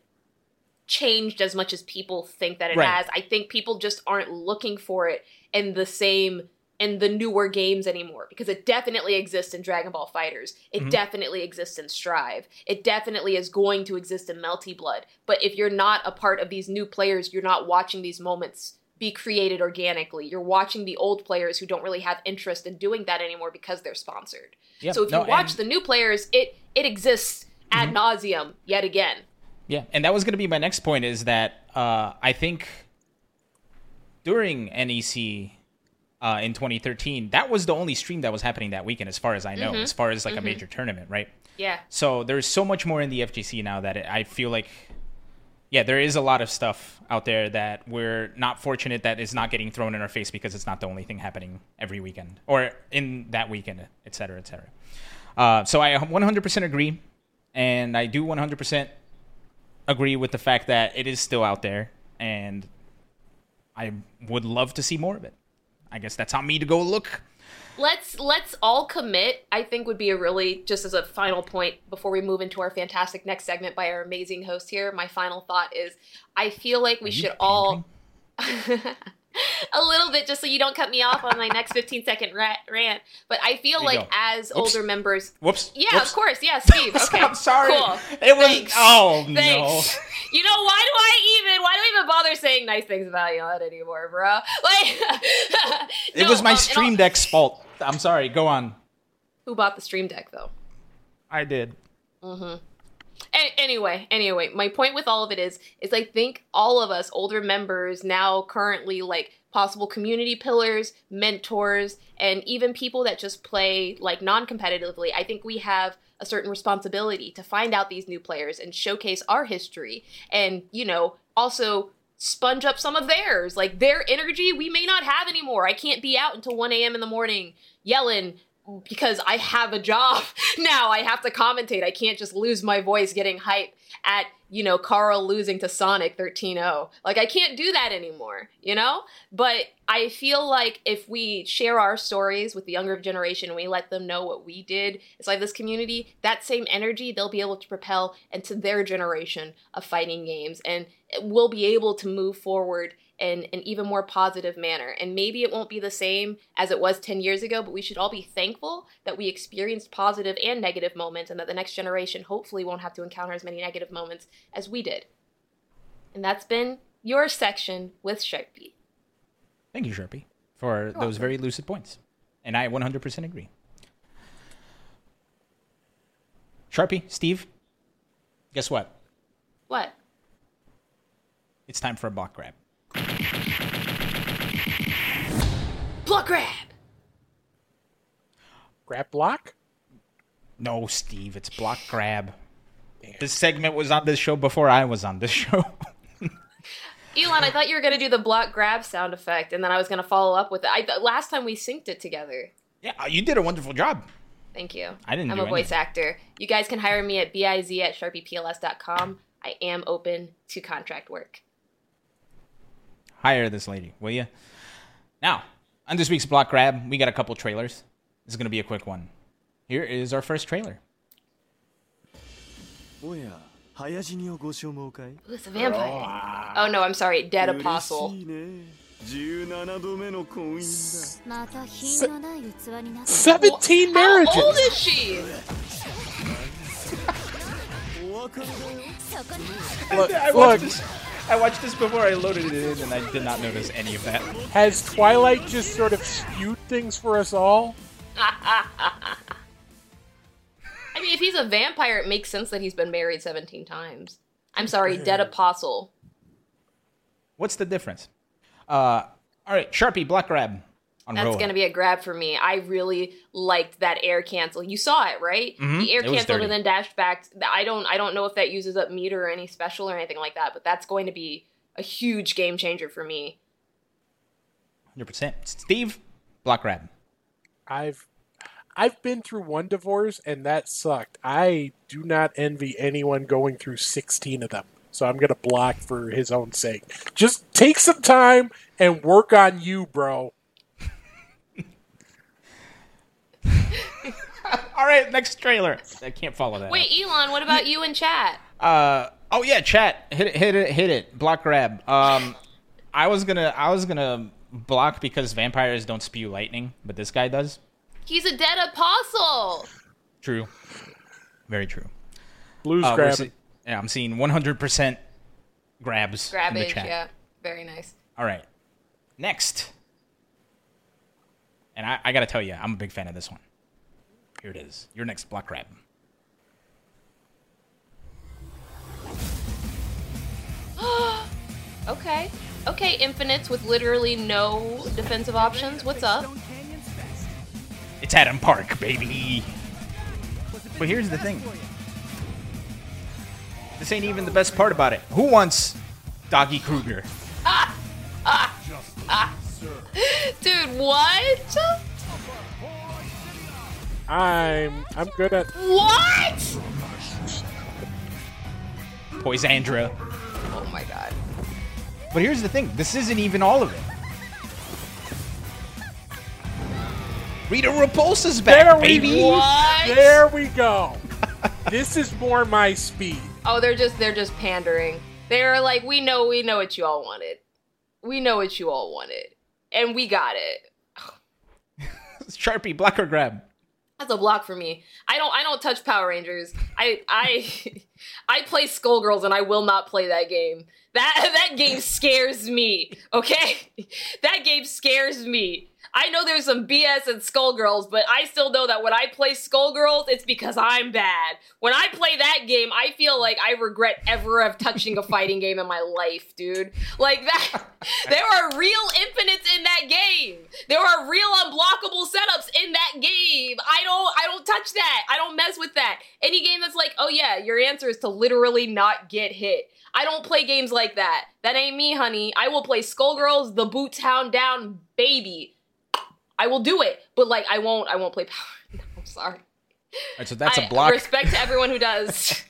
changed as much as people think that it Right. has. I think people just aren't looking for it in the same in the newer games anymore because it definitely exists in Dragon Ball FighterZ. It Mm-hmm. definitely exists in Strive. It definitely is going to exist in Melty Blood. But if you're not a part of these new players, you're not watching these moments be created organically. You're watching the old players who don't really have interest in doing that anymore because they're sponsored. Yeah, so if no, you watch and- the new players, it it exists ad nauseum yet again. Yeah, and that was going to be my next point is that uh, I think during NEC uh, in 2013, that was the only stream that was happening that weekend, as far as I know, as far as like a major tournament, right? Yeah. So there's so much more in the FGC now that it, I feel like, yeah, there is a lot of stuff out there that we're not fortunate that is not getting thrown in our face because it's not the only thing happening every weekend or in that weekend, et cetera, et cetera. Uh, so I 100% agree, and I do 100% agree with the fact that it is still out there, and I would love to see more of it. I guess that's on me to go look. let's let's all commit. I think would be a really just as a final point before we move into our fantastic next segment by our amazing host here. My final thought is I feel like we should all a little bit just so you don't cut me off on my next 15 second ra- rant. But I feel like go. as Oops. older members, Whoops. yeah, Whoops. of course, yeah, Steve. Okay, I'm sorry. Cool. It was. Thanks. Oh Thanks. You know why do I even why do I even bother saying nice things about you anymore, bro? Like, no! It was my um, Stream Deck's fault. I'm sorry. Go on. Who bought the Stream Deck though? I did. A- anyway, anyway, my point with all of it is, is I think all of us older members now currently like possible community pillars, mentors, and even people that just play like non-competitively. I think we have a certain responsibility to find out these new players and showcase our history, and you know, also sponge up some of theirs. Like their energy, we may not have anymore. I can't be out until 1 a.m. in the morning yelling because I have a job now. I have to commentate. I can't just lose my voice getting hype at, you know, Carl losing to Sonic 13-0. Like I can't do that anymore, you know? But I feel like if we share our stories with the younger generation we let them know what we did inside this community, that same energy they'll be able to propel into their generation of fighting games and we'll be able to move forward in an even more positive manner. And maybe it won't be the same as it was 10 years ago, but we should all be thankful that we experienced positive and negative moments and that the next generation hopefully won't have to encounter as many negative moments as we did. And that's been your section with Sharpie. Thank you, Sharpie, for those welcome. very lucid points. And I 100% agree. Sharpie, Steve, guess what? What? It's time for a block grab. Block grab! Grab block? No, Steve, it's block grab. This segment was on this show before I was on this show. Elon, I thought you were going to do the block grab sound effect and then I was going to follow up with it. I, last time we synced it together. yeah, uh, you did a wonderful job. Thank you. I didn't I'm do a voice anything. actor. You guys can hire me at biz at sharpiepls.com. I am open to contract work. Hire this lady, will you? Now, on this week's Block Grab, we got a couple trailers. This is going to be a quick one. Here is our first trailer. Oh, yeah. It's a vampire. Oh no, I'm sorry, dead apostle. S- Seventeen marriages. How old is she? look, look, I watched this before I loaded it in, and I did not notice any of that. has Twilight just sort of skewed things for us all? I mean, if he's a vampire, it makes sense that he's been married 17 times. I'm sorry, dead apostle. What's the difference? Uh, all right, Sharpie block grab on That's gonna be a grab for me. I really liked that air cancel. You saw it, right? Mhm, The air it canceled and then dashed back. I don't, I don't know if that uses up meter or any special or anything like that, but that's going to be a huge game changer for me. 100%. Steve, block grab. I've I've been through one divorce and that sucked. I do not envy anyone going through 16 of them. So I'm going to block for his own sake. Just take some time and work on you, bro. All right, next trailer. I can't follow that. Wait, Elon, what about you and chat? Uh, oh yeah, chat. Hit it, hit it, hit it. Block grab. Um, I was gonna, I was gonna block because vampires don't spew lightning, but this guy does. He's a dead apostle. True. Very true. Blues Uh, we're see- yeah, I'm seeing 100% grabs in the Grabbage, yeah, very nice. All right. Next. And I, I got to tell you, I'm a big fan of this one. Here it is. Your next block grab. Okay, okay, infinites with literally no defensive options. What's up? It's Adam Park, baby. But here's the thing. This ain't even the best part about it. Who wants Doggie Kruger? Ah! Ah! Ah! Dude, what? I'm I'm good at What? Poisandra. Oh my god. But here's the thing. This isn't even all of it. Rita Repulsa's back, There we baby. What? There we go. this is more my speed. Oh, they're just they're just pandering. They're like, we know we know what you all wanted. We know what you all wanted, and we got it. Sharpie, black or grab. That's a block for me. I don't I don't touch Power Rangers. I I I play Skullgirls and I will not play that game. That that game scares me. Okay? That game scares me. I know there's some BS in Skullgirls, but I still know that when I play Skullgirls, it's because I'm bad. When I play that game, I feel like I regret ever of touching a fighting game in my life, dude. Like that there are real infinites in that game. There are real unblockable setups in that game. I don't I don't touch that. I don't mess with that. Any game that's like, "Oh yeah, your answer is to literally not get hit." I don't play games like that. That ain't me, honey. I will play Skullgirls, the Boots Hound Down, baby. I will do it, but like I won't. I won't play Power. No, I'm sorry. All right, so that's I- a block. Respect to everyone who does.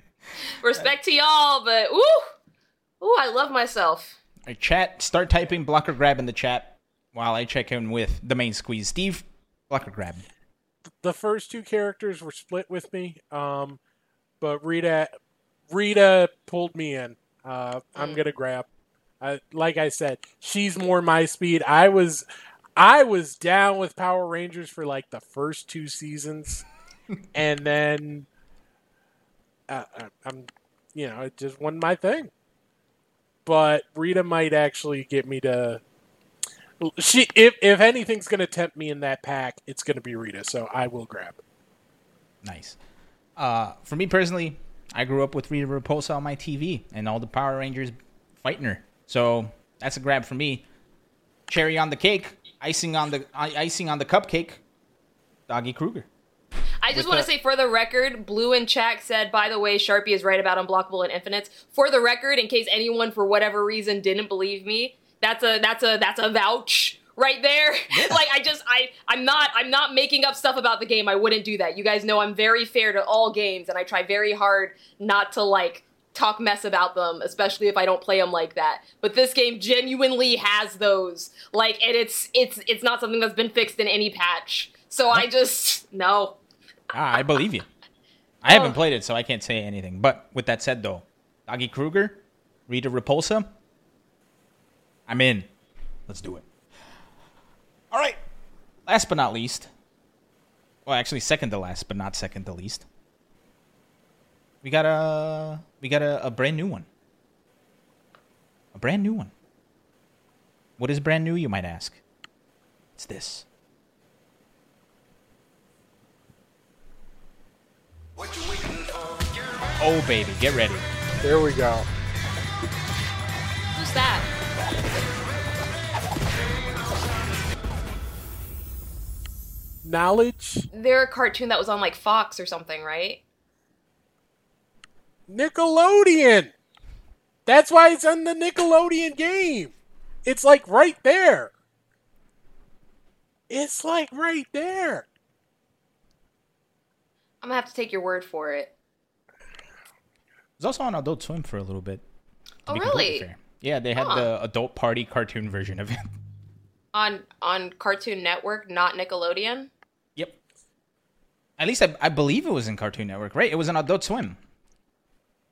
respect to y'all, but ooh, ooh, I love myself. All right, chat, start typing block or grab in the chat while I check in with the main squeeze. Steve, block or grab. The first two characters were split with me, um, but Rita, Rita pulled me in. Uh, I'm Mm. gonna grab. I, like I said, she's more my speed. I was, I was down with Power Rangers for like the first two seasons, and then uh, I- I'm, you know, it just wasn't my thing. But Rita might actually get me to. She, if if anything's gonna tempt me in that pack, it's gonna be Rita. So I will grab. Nice. Uh, for me personally, I grew up with Rita Repulsa on my TV and all the Power Rangers fighting her. So that's a grab for me. Cherry on the cake, icing on the icing on the cupcake. Doggie Kruger. I just want to say for the record, Blue and Chak said, by the way, Sharpie is right about unblockable and infinites. For the record, in case anyone for whatever reason didn't believe me, that's a that's a that's a vouch right there. like I just I I'm not I'm not making up stuff about the game. I wouldn't do that. You guys know I'm very fair to all games and I try very hard not to like talk mess about them, especially if I don't play them like that. But this game genuinely has those. Like and it's it's it's not something that's been fixed in any patch. So I just no. Ah, I believe you. I haven't Oh. played it, so I can't say anything. But with that said, though, Doggie Kruger, Rita Repulsa, I'm in. Let's do it. All right. Last but not least, well, actually, second to last, but not second to least. We got a we got a, a brand new one. A brand new one. What is brand new, you might ask? It's this. Oh baby, get ready. There we go. Who's that? Knowledge They're a cartoon that was on like Fox or something, right? Nickelodeon. That's why it's on the Nickelodeon game. It's like right there. It's like right there. I'm gonna have to take your word for it. It was also on Adult Swim for a little bit. to Oh, be completely really? fair. Yeah, they had Huh. the adult party cartoon version of it. On on Cartoon Network, not Nickelodeon. yep. At least I, I believe it was in Cartoon Network, right? It was on Adult Swim.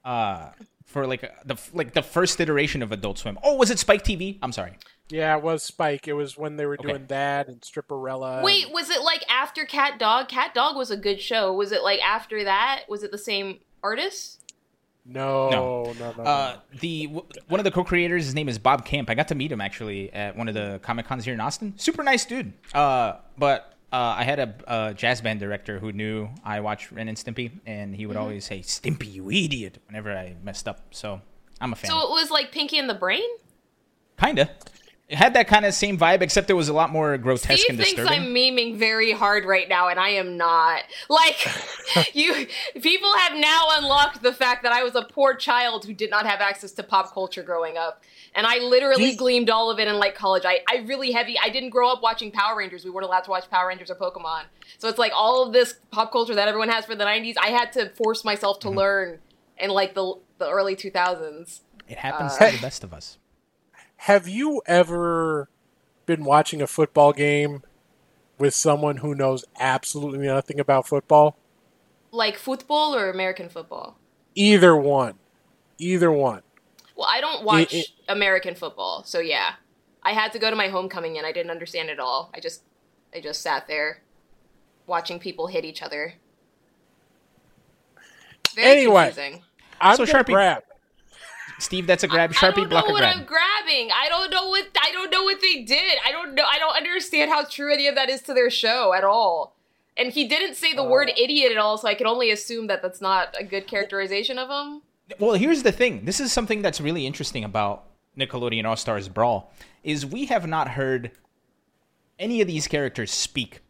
Uh, for like the like the first iteration of Adult Swim. Oh, was it Spike TV? I'm sorry. Yeah, it was Spike. It was when they were Okay. doing that and Stripperella. Wait, was it like after Cat Dog? Cat Dog was a good show. Was it like after that? Was it the same artist? No, No. no, no, no. Uh, the w- one of the co-creators, his name is Bob Camp. I got to meet him actually at one of the Comic Cons here in Austin. Super nice dude. Uh, but uh, I had a, a jazz band director who knew I watched Ren and Stimpy, and he would Mm-hmm. always say "Stimpy, you idiot" whenever I messed up. So I'm a fan. So it was like Pinky and the Brain. Kinda. It had that kind of same vibe, except it was a lot more grotesque Steve and thinks disturbing. I'm memeing very hard right now, and I am not. Like, you people have now unlocked the fact that I was a poor child who did not have access to pop culture growing up, and I literally gleamed all of it in like college. I, I really heavy. I didn't grow up watching Power Rangers. We weren't allowed to watch Power Rangers or Pokemon, so it's like all of this pop culture that everyone has for the '90s. I had to force myself Mm-hmm. to learn in like the the early 2000s. It happens Uh, to the best of us. Have you ever been watching a football game with someone who knows absolutely nothing about football? Like football or American football? Either one. Either one. Well, I don't watch it- American football, so yeah. I had to go to my homecoming and I didn't understand it all. I just I just sat there watching people hit each other. Very Anyway. confusing. I'm So gonna Sharpie- grab. Steve, that's a grab. Sharpie, block. I don't know what grab. I'm grabbing. I don't know what I don't know what they did. I don't know. I don't understand how true any of that is to their show at all. And he didn't say the word oh. idiot at all, so I can only assume that that's not a good characterization of him. Well, here's the thing. This is something that's really interesting about Nickelodeon All Stars Brawl is we have not heard any of these characters speak.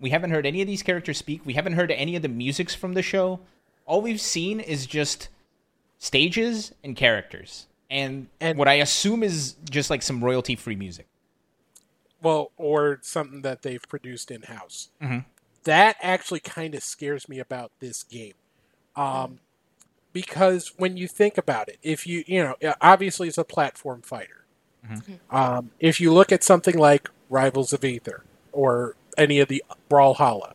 We haven't heard any of these characters speak. We haven't heard any of the musics from the show. All we've seen is just stages and characters. And, And- what I assume is just like some royalty free music. Well, or something that they've produced in house. Mhm. That actually kind of scares me about this game. Um, because when you think about it, if you, you know, obviously it's a platform fighter. Um, if you look at something like Rivals of Aether or any of the Brawlhalla,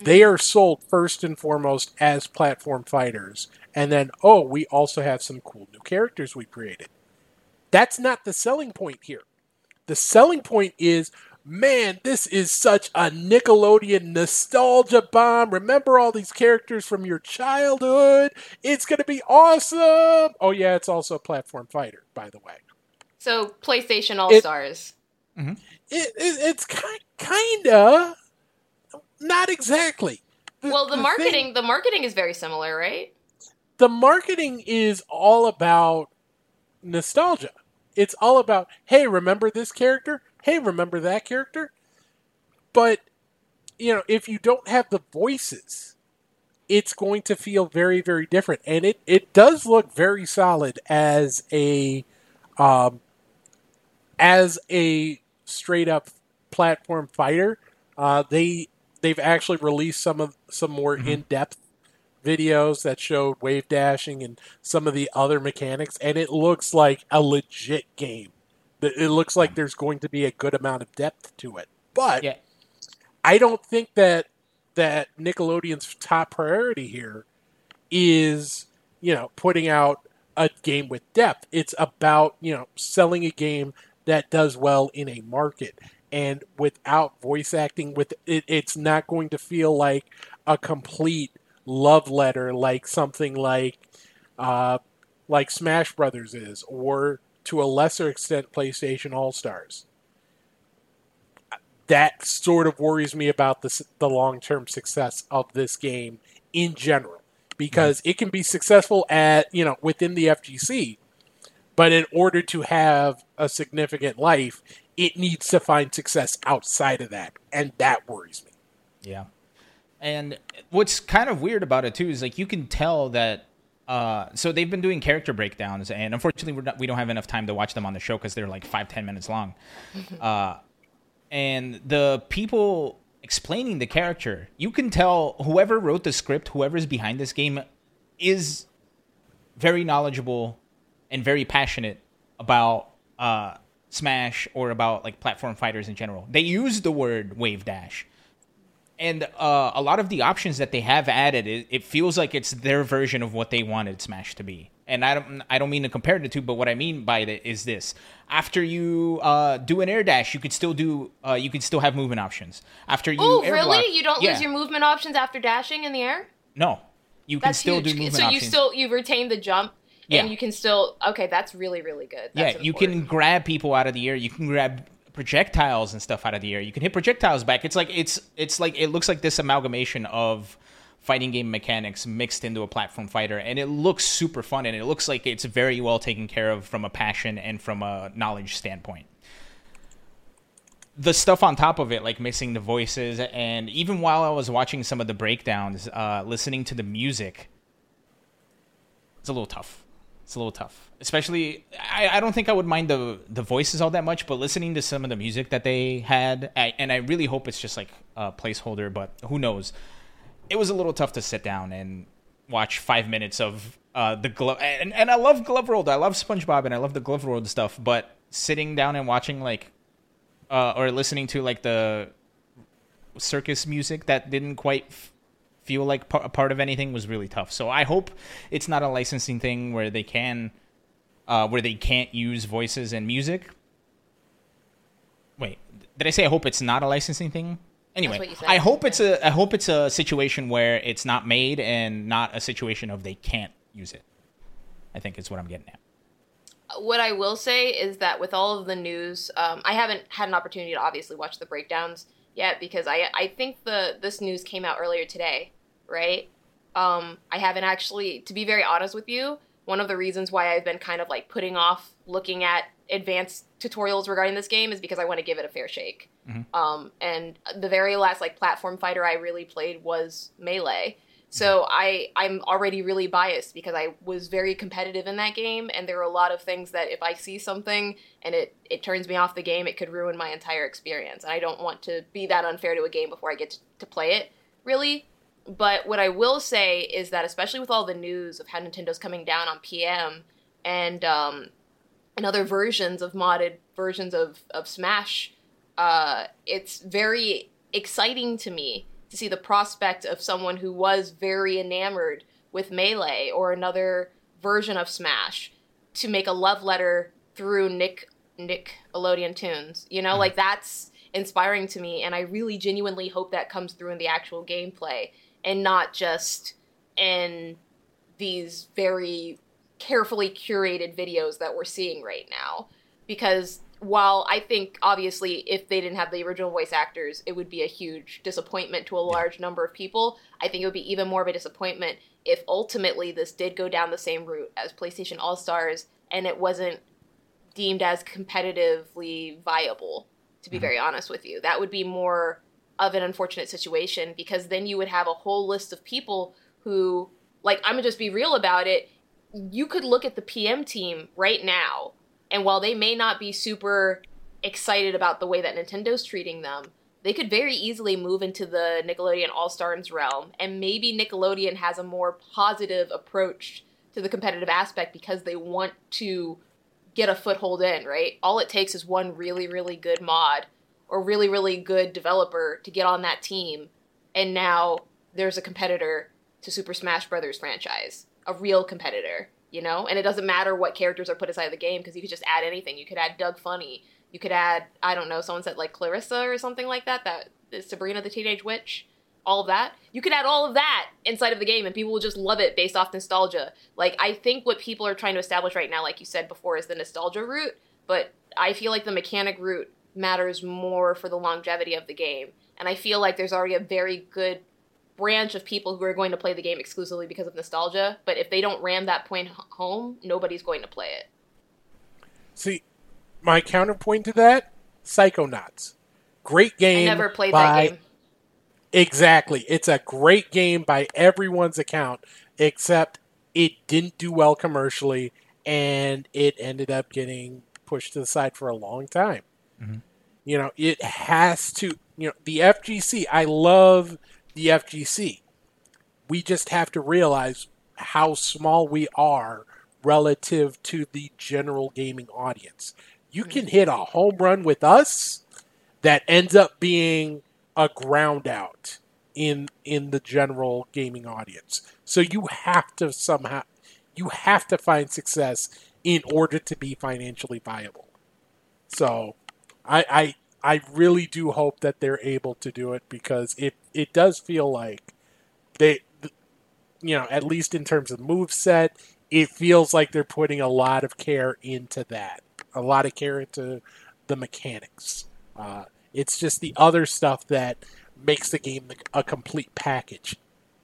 they are sold first and foremost as platform fighters. And then, oh, we also have some cool new characters we created. That's not the selling point here. The selling point is, man, this is such a Nickelodeon nostalgia bomb. Remember all these characters from your childhood? It's going to be awesome. Oh, yeah, it's also a platform fighter, by the way. So PlayStation All It- Stars. Mm-hmm. It, it, it's kind kinda not exactly. Well, the thing- marketing the marketing is very similar, right? the marketing is all about nostalgia. It's all about, hey, remember this character? Hey, remember that character? But, you know, if you don't have the voices, it's going to feel very, very different. And it, it does look very solid as a um, as a straight up platform fighter. Uh, they they've actually released some of some more mm-hmm. in depth videos that showed wave dashing and some of the other mechanics, and it looks like a legit game. It it looks like there's going to be a good amount of depth to it. But Yeah. I don't think that that Nickelodeon's top priority here is, you know, putting out a game with depth. It's about, you know, selling a game that does well in a market. And without voice acting with it, it's not going to feel like a complete love letter like something like uh like Smash Brothers is or to a lesser extent PlayStation All-Stars. That sort of worries me about the, the long-term success of this game in general because it can be successful at you know within the FGC but in order to have a significant life it needs to find success outside of that and that worries me Yeah. And what's kind of weird about it too is like you can tell that. Uh, so they've been doing character breakdowns, and unfortunately, we're not, we don't have enough time to watch them on the show because they're like five ten minutes long. Uh, and the people explaining the character, you can tell whoever wrote the script, whoever's behind this game, is very knowledgeable and very passionate about uh, Smash or about like platform fighters in general. They use the word wave dash and uh, a lot of the options that they have added, it, it feels like it's their version of what they wanted Smash to be. And I don't, I don't mean to compare the two, but what I mean by it is this: after you uh, do an air dash, you could still do, uh, you could still have movement options. After you, Oh, really? block- You don't yeah. lose your movement options after dashing in the air? no, you can That's still huge. do movement so you still you retain the jump Yeah. and you can still okay, that's really really good. yeah, you important. can grab people out of the air. You can grab projectiles and stuff out of the air. You can hit projectiles back. It's like it's it's like it looks like this amalgamation of fighting game mechanics mixed into a platform fighter and it looks super fun and it looks like it's very well taken care of from a passion and from a knowledge standpoint. The stuff on top of it, like missing the voices, and even while I was watching some of the breakdowns, uh, listening to the music, it's a little tough. It's a little tough, especially. I, I don't think I would mind the the voices all that much, but listening to some of the music that they had, I, and I really hope it's just like a placeholder, but who knows? It was a little tough to sit down and watch five minutes of uh, the glove, and, and I love Glove World, I love SpongeBob, and I love the Glove World stuff, but sitting down and watching like, uh, or listening to like the circus music that didn't quite f- feel like a part of anything was really tough. So I hope it's not a licensing thing where they can, uh, where they can't use voices and music. Wait, did I say I hope it's not a licensing thing? Anyway, what you said. I hope it's a I hope it's a situation where it's not made and not a situation of they can't use it. I think is what I'm getting at. what I will say is that with all of the news, um, I haven't had an opportunity to obviously watch the breakdowns yet because I I think the this news came out earlier today, right? Um, I haven't actually, to be very honest with you, one of the reasons why I've been kind of like putting off looking at advanced tutorials regarding this game is because I want to give it a fair shake. Um, and the very last like platform fighter I really played was Melee. So I I'm already really biased because I was very competitive in that game and there are a lot of things that if I see something and it it turns me off the game it could ruin my entire experience and I don't want to be that unfair to a game before I get to, to play it really but what I will say is that especially with all the news of how Nintendo's coming down on PM and um and other versions of modded versions of of Smash uh, it's very exciting to me to see the prospect of someone who was very enamored with Melee or another version of Smash to make a love letter through Nick Nick Elodian tunes. You know, like that's inspiring to me, and I really genuinely hope that comes through in the actual gameplay and not just in these very carefully curated videos that we're seeing right now because while I think obviously if they didn't have the original voice actors, it would be a huge disappointment to a large number of people. I think it would be even more of a disappointment if ultimately this did go down the same route as PlayStation All Stars and it wasn't deemed as competitively viable, to be mm-hmm. very honest with you. That would be more of an unfortunate situation because then you would have a whole list of people who, like, I'm gonna just be real about it. You could look at the PM team right now and while they may not be super excited about the way that Nintendo's treating them, they could very easily move into the Nickelodeon All Stars realm. And maybe Nickelodeon has a more positive approach to the competitive aspect because they want to get a foothold in, right? All it takes is one really, really good mod or really, really good developer to get on that team. And now there's a competitor to Super Smash Brothers franchise, a real competitor you know? And it doesn't matter what characters are put aside of the game because you could just add anything. You could add Doug Funnie. You could add i don't know someone said like clarissa or something like that that sabrina the teenage witch all of that. You could add all of that inside of the game and people will just love it based off nostalgia. Like i think what people are trying to establish right now like you said before is the nostalgia route but i feel like the mechanic route matters more for the longevity of the game and i feel like there's already a very good branch of people who are going to play the game exclusively because of nostalgia. But if they don't ram that point home, nobody's going to play it. See, my counterpoint to that, Psychonauts. Great game. I never played by- that game. Exactly. It's a great game by everyone's account, except it didn't do well commercially and it ended up getting pushed to the side for a long time. Mm-hmm. You know, it has to, you know, the FGC, I love the FGC. We just have to realize how small we are relative to the general gaming audience. You can mm-hmm. hit a home run with us that ends up being a ground out in in the general gaming audience. So you have to somehow you have to find success in order to be financially viable. So I I I really do hope that they're able to do it because it it does feel like they you know, at least in terms of move set, it feels like they're putting a lot of care into that. A lot of care into the mechanics. Uh, it's just the other stuff that makes the game a complete package.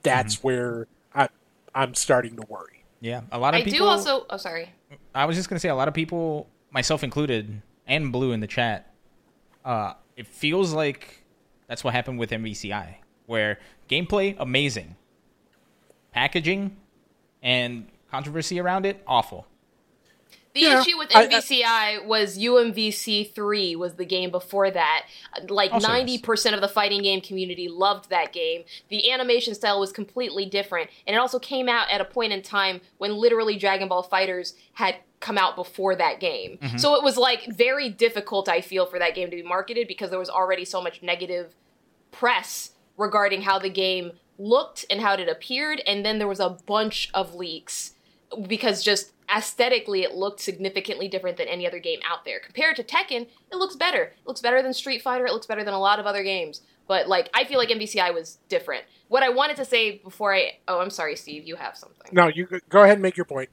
That's where I, I'm starting to worry. Yeah, a lot of I people. do also. Oh, sorry. I was just gonna say a lot of people, myself included, and Blue in the chat. Uh, it feels like that's what happened with MVCI, where gameplay amazing, packaging, and controversy around it awful. The Yeah, issue with I- I- MVCI was UMVC three was the game before that. Like Also, yes. ninety percent of the fighting game community loved that game. The animation style was completely different, and it also came out at a point in time when literally Dragon Ball FighterZ had come out before that game. Mm-hmm. So it was like very difficult. I feel for that game to be marketed because there was already so much negative press regarding how the game looked and how it appeared, and then there was a bunch of leaks because just aesthetically it looked significantly different than any other game out there. Compared to Tekken, it looks better. It looks better than Street Fighter, it looks better than a lot of other games. But like I feel like MVCI was different. What I wanted to say before I oh I'm sorry Steve, you have something. No, you go- go ahead and make your point.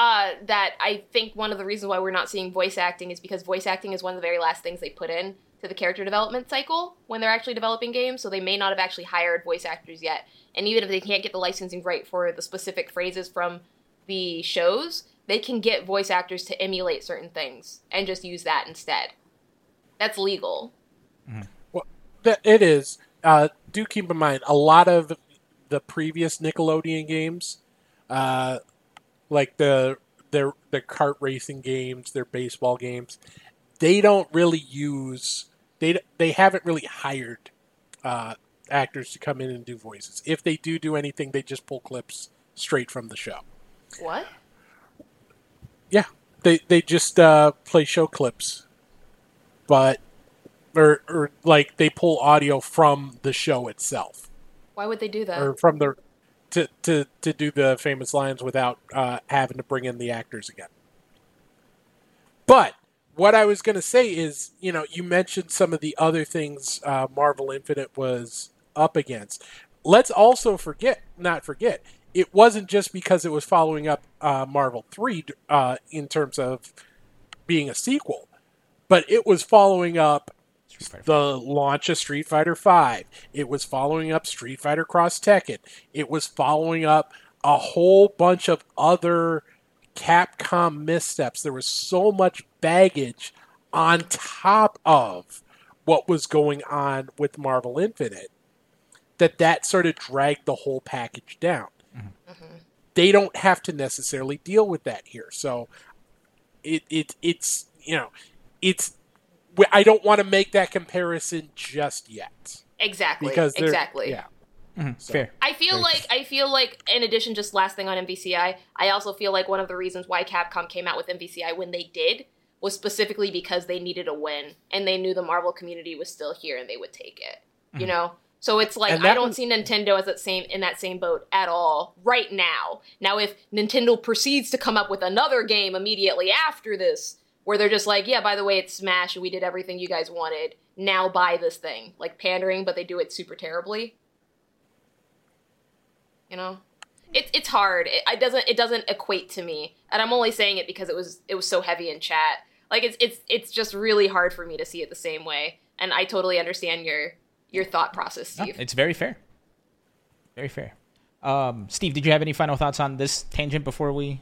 Uh, that I think one of the reasons why we're not seeing voice acting is because voice acting is one of the very last things they put in to the character development cycle when they're actually developing games. So they may not have actually hired voice actors yet. And even if they can't get the licensing right for the specific phrases from the shows, they can get voice actors to emulate certain things and just use that instead. That's legal. That it is. Uh, do keep in mind a lot of the previous Nickelodeon games, uh, like the their their kart racing games, their baseball games, they don't really use they they haven't really hired uh, actors to come in and do voices. If they do do anything, they just pull clips straight from the show. What? Yeah, they they just uh, play show clips, but or or like they pull audio from the show itself Why would they do that? or from the to to to do the famous lines without uh, having to bring in the actors again. But what I was going to say is, you know, you mentioned some of the other things uh, Marvel Infinite was up against. Let's also forget, not forget, it wasn't just because it was following up uh, Marvel Three uh, in terms of being a sequel, but it was following up Street Fighter the launch of Street Fighter V. It was following up Street Fighter Cross Tekken. It was following up a whole bunch of other Capcom missteps. There was so much baggage on top of what was going on with Marvel Infinite that that sort of dragged the whole package down. Mm-hmm. They don't have to necessarily deal with that here. So it, it it's you know it's I don't want to make that comparison just yet exactly. because exactly. Yeah, Mhm, So- Fair. I feel like I feel like in addition, just last thing on MVCI, I also feel like one of the reasons why Capcom came out with MVCI when they did was specifically because they needed a win and they knew the Marvel community was still here and they would take it. You know? So it's like I don't was- see Nintendo as that same in that same boat at all right now. Now if Nintendo proceeds to come up with another game immediately after this where they're just like, yeah, by the way, it's Smash we did everything you guys wanted. Now buy this thing. Like pandering, but they do it super terribly. You know? It, it's hard. It, it doesn't it doesn't equate to me. And I'm only saying it because it was it was so heavy in chat. Like it's it's it's just really hard for me to see it the same way. And I totally understand your your thought process, No, Steve. it's very fair. Very fair. Um, Steve, did you have any final thoughts on this tangent before we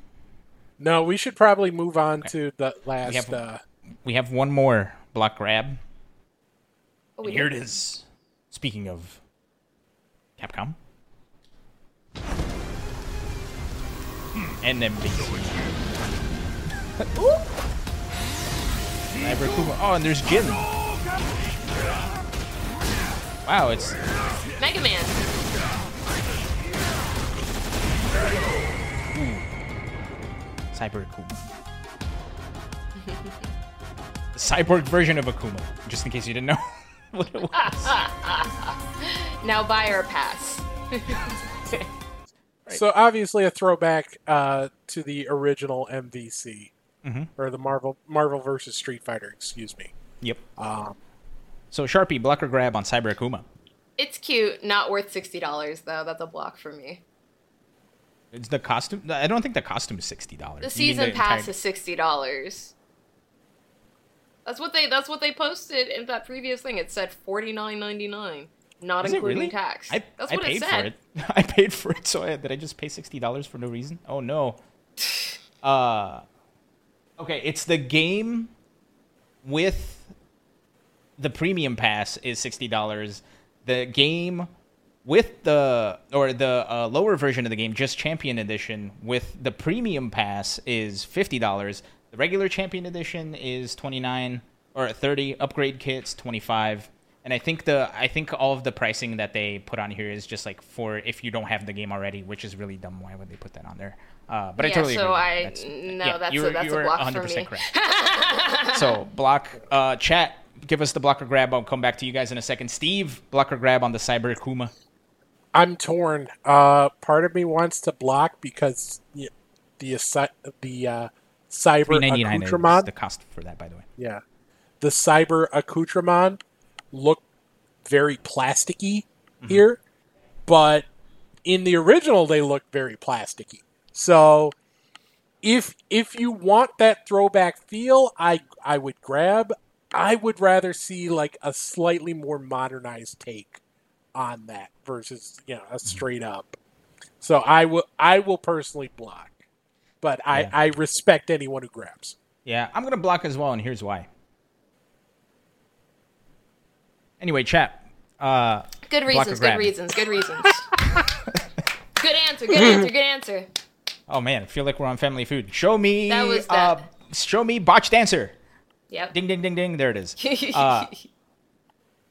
no, we should probably move on to the last. have- uh, we have one more block grab? Oh, And here it is. Speaking of Capcom. And NBC. Cyber Oh, and there's Jim. Wow, it's Mega Man. Cyber Akuma. the cyborg version of Akuma, just in case you didn't know what it was. Now buy or pass. So obviously a throwback uh, to the original MVC Mhm. or the Marvel Marvel versus Street Fighter. Excuse me. Yep. Um, So Sharpie, block or grab on Cyber Akuma. It's cute, not worth sixty dollars though. That's a block for me. It's the costume. I don't think the costume is sixty dollars. The season pass is sixty dollars. That's what they. That's what they posted in that previous thing. It said forty nine ninety nine, not Is including really? tax. I, that's I what paid it for it. I paid for it. So I, did I just pay sixty dollars for no reason? Oh no. Uh, okay. It's the game with the premium pass is sixty dollars. The game with the or the uh, lower version of the game, just Champion Edition, with the premium pass is fifty dollars. The regular Champion Edition is twenty nine or thirty. Upgrade kits twenty five. And I think the I think all of the pricing that they put on here is just like for if you don't have the game already, which is really dumb. Why would they put that on there? Uh, but I yeah, totally so agree. I no, that's you a that's you a block for 100% me. correct. so block uh, chat. give us the blocker grab. I'll come back to you guys in a second. Steve, blocker grab on the Cyber Akuma. I'm torn. Uh, part of me wants to block because the the uh, cyber Three ninety nine accoutrement, the cost for that, by the way. yeah, the cyber accoutrement look very plasticky Mm-hmm. here, but in the original they look very plasticky. So if if you want that throwback feel, I I would grab. I would rather see like a slightly more modernized take on that versus you know Mm-hmm. a straight up. So I will I will personally block, but I Yeah. I respect anyone who grabs. Yeah, I'm gonna block as well, and here's why. Anyway, chat. Uh, Good reasons, good grab? reasons, good reasons. good answer, good answer, good answer. oh man, I feel like we're on Family Feud. Show me. That was Uh, that. show me botched answer. Yep. Ding ding ding ding. There it is. Uh,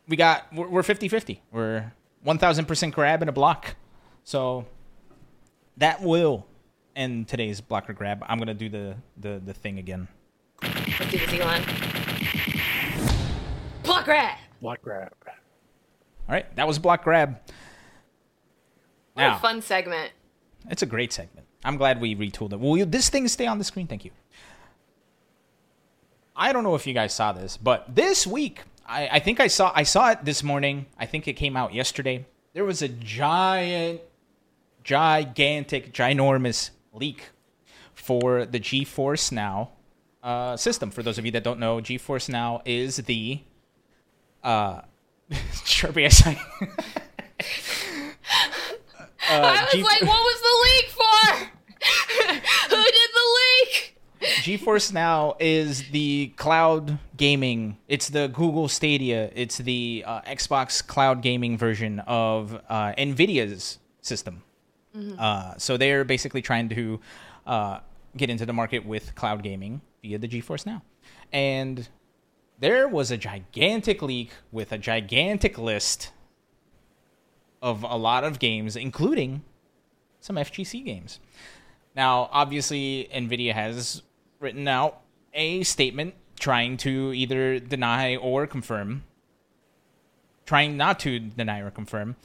we got we're, we're 50-50. We're 1000% grab and a block. So that will end today's blocker grab. I'm going to do the, the the thing again. Let's do the Elon. Block rat. Block grab. All right, that was block grab. What Now, a fun segment. it's a great segment. I'm glad we retooled it. Will you, this thing stay on the screen? Thank you. I don't know if you guys saw this, but this week I, I think I saw I saw it this morning. I think it came out yesterday. There was a giant, gigantic, ginormous leak for the GeForce Now uh, system. For those of you that don't know, GeForce Now is the uh, Sharpie SI. I was G- like, what was the leak for? Who did the leak? GeForce Now is the cloud gaming. It's the Google Stadia. It's the uh, Xbox cloud gaming version of uh, Nvidia's system. Uh, so they're basically trying to uh, get into the market with cloud gaming via the GeForce Now, and there was a gigantic leak with a gigantic list of a lot of games, including some FGC games. Now, obviously, NVIDIA has written out a statement trying to either deny or confirm. Trying not to deny or confirm.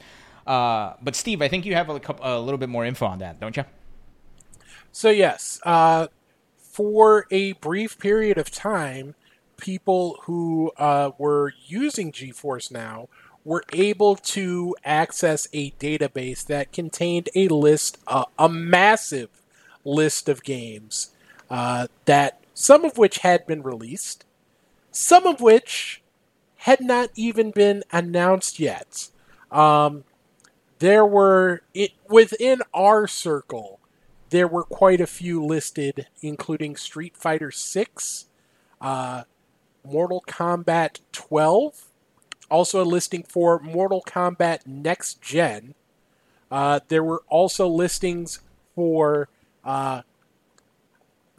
Uh, but, Steve, I think you have a, couple, a little bit more info on that, don't you? So yes, uh, for a brief period of time, people who uh, were using GeForce Now were able to access a database that contained a list, uh, a massive list of games uh, that some of which had been released, some of which had not even been announced yet. Um, there were it within our circle there were quite a few listed, including Street Fighter Six, uh, Mortal Kombat 12, also a listing for Mortal Kombat Next Gen. Uh, there were also listings for, uh,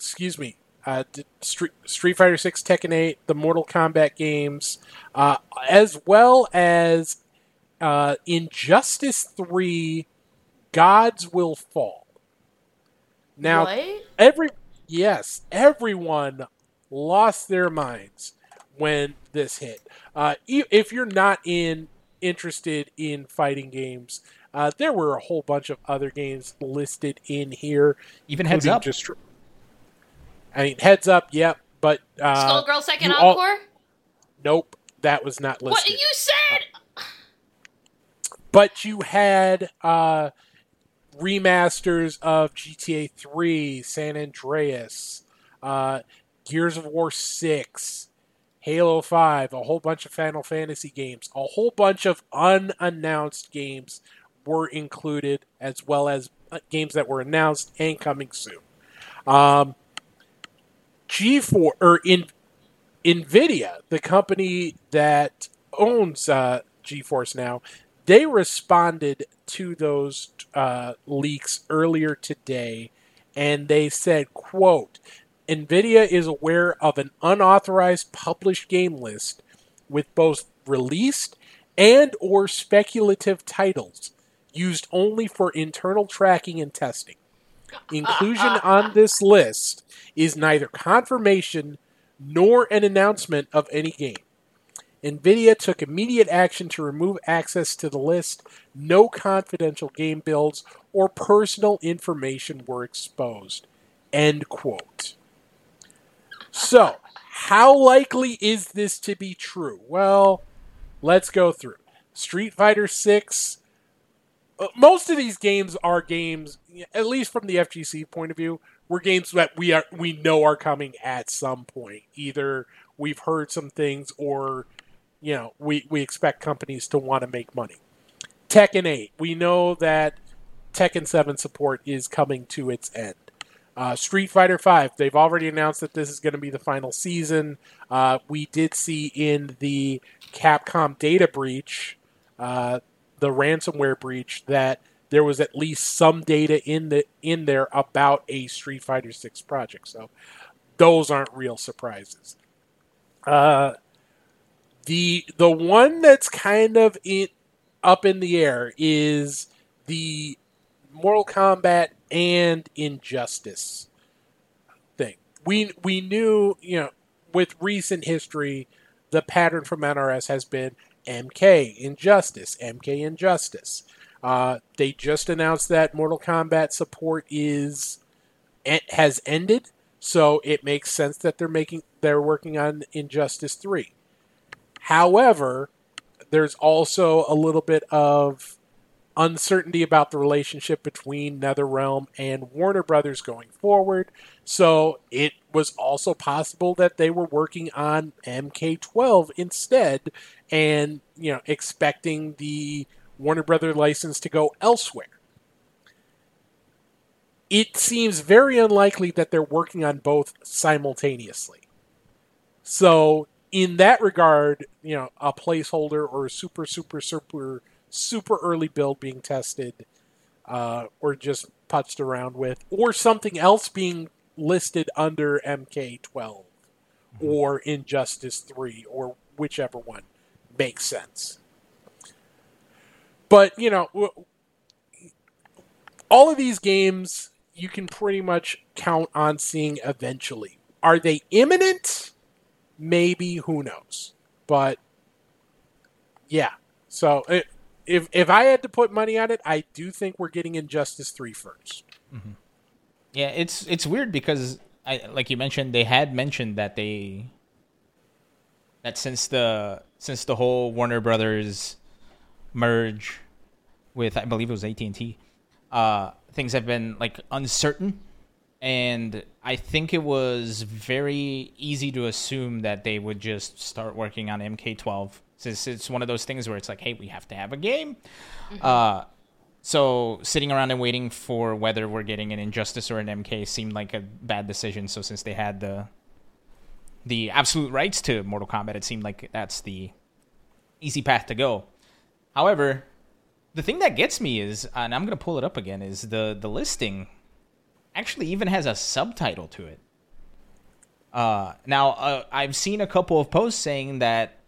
excuse me, uh, d- Street, Street Fighter Six, Tekken 8, the Mortal Kombat games, uh, as well as uh, Injustice 3, Gods Will Fall. Now, what? every yes, everyone lost their minds when this hit. Uh, e- if you're not in interested in fighting games, uh, there were a whole bunch of other games listed in here. Even heads including up. Just, I mean, heads up. Yep, but uh, Skullgirl second all- encore? nope, that was not listed. what you said? but you had uh, remasters of GTA 3, San Andreas, uh, Gears of War 6, Halo 5, a whole bunch of Final Fantasy games, a whole bunch of unannounced games were included, as well as uh, games that were announced and coming soon. Um, G4 or in Nvidia, the company that owns uh, GeForce now, they responded to those uh, leaks earlier today, and they said, "quote Nvidia is aware of an unauthorized published game list with both released and or speculative titles used only for internal tracking and testing. Inclusion on this list is neither confirmation nor an announcement of any game. NVIDIA took immediate action to remove access to the list. No confidential game builds or personal information were exposed. End quote. So, how likely is this to be true? Well, let's go through. Street Fighter 6. Uh, Most of these games are games, at least from the FGC point of view, were games that we are we know are coming at some point. Either we've heard some things or you know, we, we expect companies to want to make money. Tekken 8, we know that Tekken 7 support is coming to its end. Uh, Street Fighter 5, they've already announced that this is going to be the final season. Uh, we did see in the Capcom data breach, uh, the ransomware breach, that there was at least some data in the in there about a Street Fighter 6 project. So those aren't real surprises. Uh, the the one that's kind of in, up in the air is the Mortal Kombat and Injustice thing. We we knew, you know, with recent history, the pattern from NRS has been MK Injustice, MK Injustice. Uh, they just announced that Mortal Kombat support is has ended, so it makes sense that they're making they're working on Injustice Three. However, there's also a little bit of uncertainty about the relationship between NetherRealm and Warner Brothers going forward. So it was also possible that they were working on MK12 instead and, you know, expecting the Warner Brother license to go elsewhere. It seems very unlikely that they're working on both simultaneously. So in that regard, you know, a placeholder or a super, super, super, super early build being tested, uh, or just putzed around with, or something else being listed under MK12 or Injustice 3 or whichever one makes sense. But, you know, all of these games you can pretty much count on seeing eventually. Are they imminent? maybe who knows but yeah so it, if if i had to put money on it i do think we're getting injustice 3 first mm-hmm. Yeah, it's it's weird because I like you mentioned they had mentioned that they that since the since the whole Warner Brothers merge with I believe it was AT and T, uh, things have been like uncertain, and I think it was very easy to assume that they would just start working on MK12 since it's one of those things where it's like, hey, we have to have a game. Uh, so sitting around and waiting for whether we're getting an Injustice or an MK seemed like a bad decision. So since they had the the absolute rights to Mortal Kombat, it seemed like that's the easy path to go. However, the thing that gets me is, and I'm gonna pull it up again, is the the listing actually even has a subtitle to it. Uh, now uh, I've seen a couple of posts saying that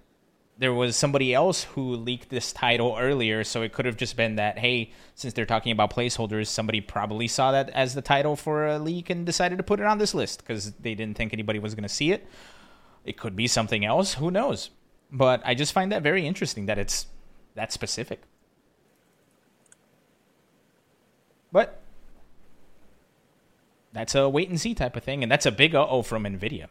there was somebody else who leaked this title earlier, so it could have just been that hey, since they're talking about placeholders, somebody probably saw that as the title for a leak and decided to put it on this list because they didn't think anybody was going to see it. It could be something else, who knows? But I just find that very interesting that it's that specific. But that's a wait and see type of thing, and that's a big uh oh from Nvidia.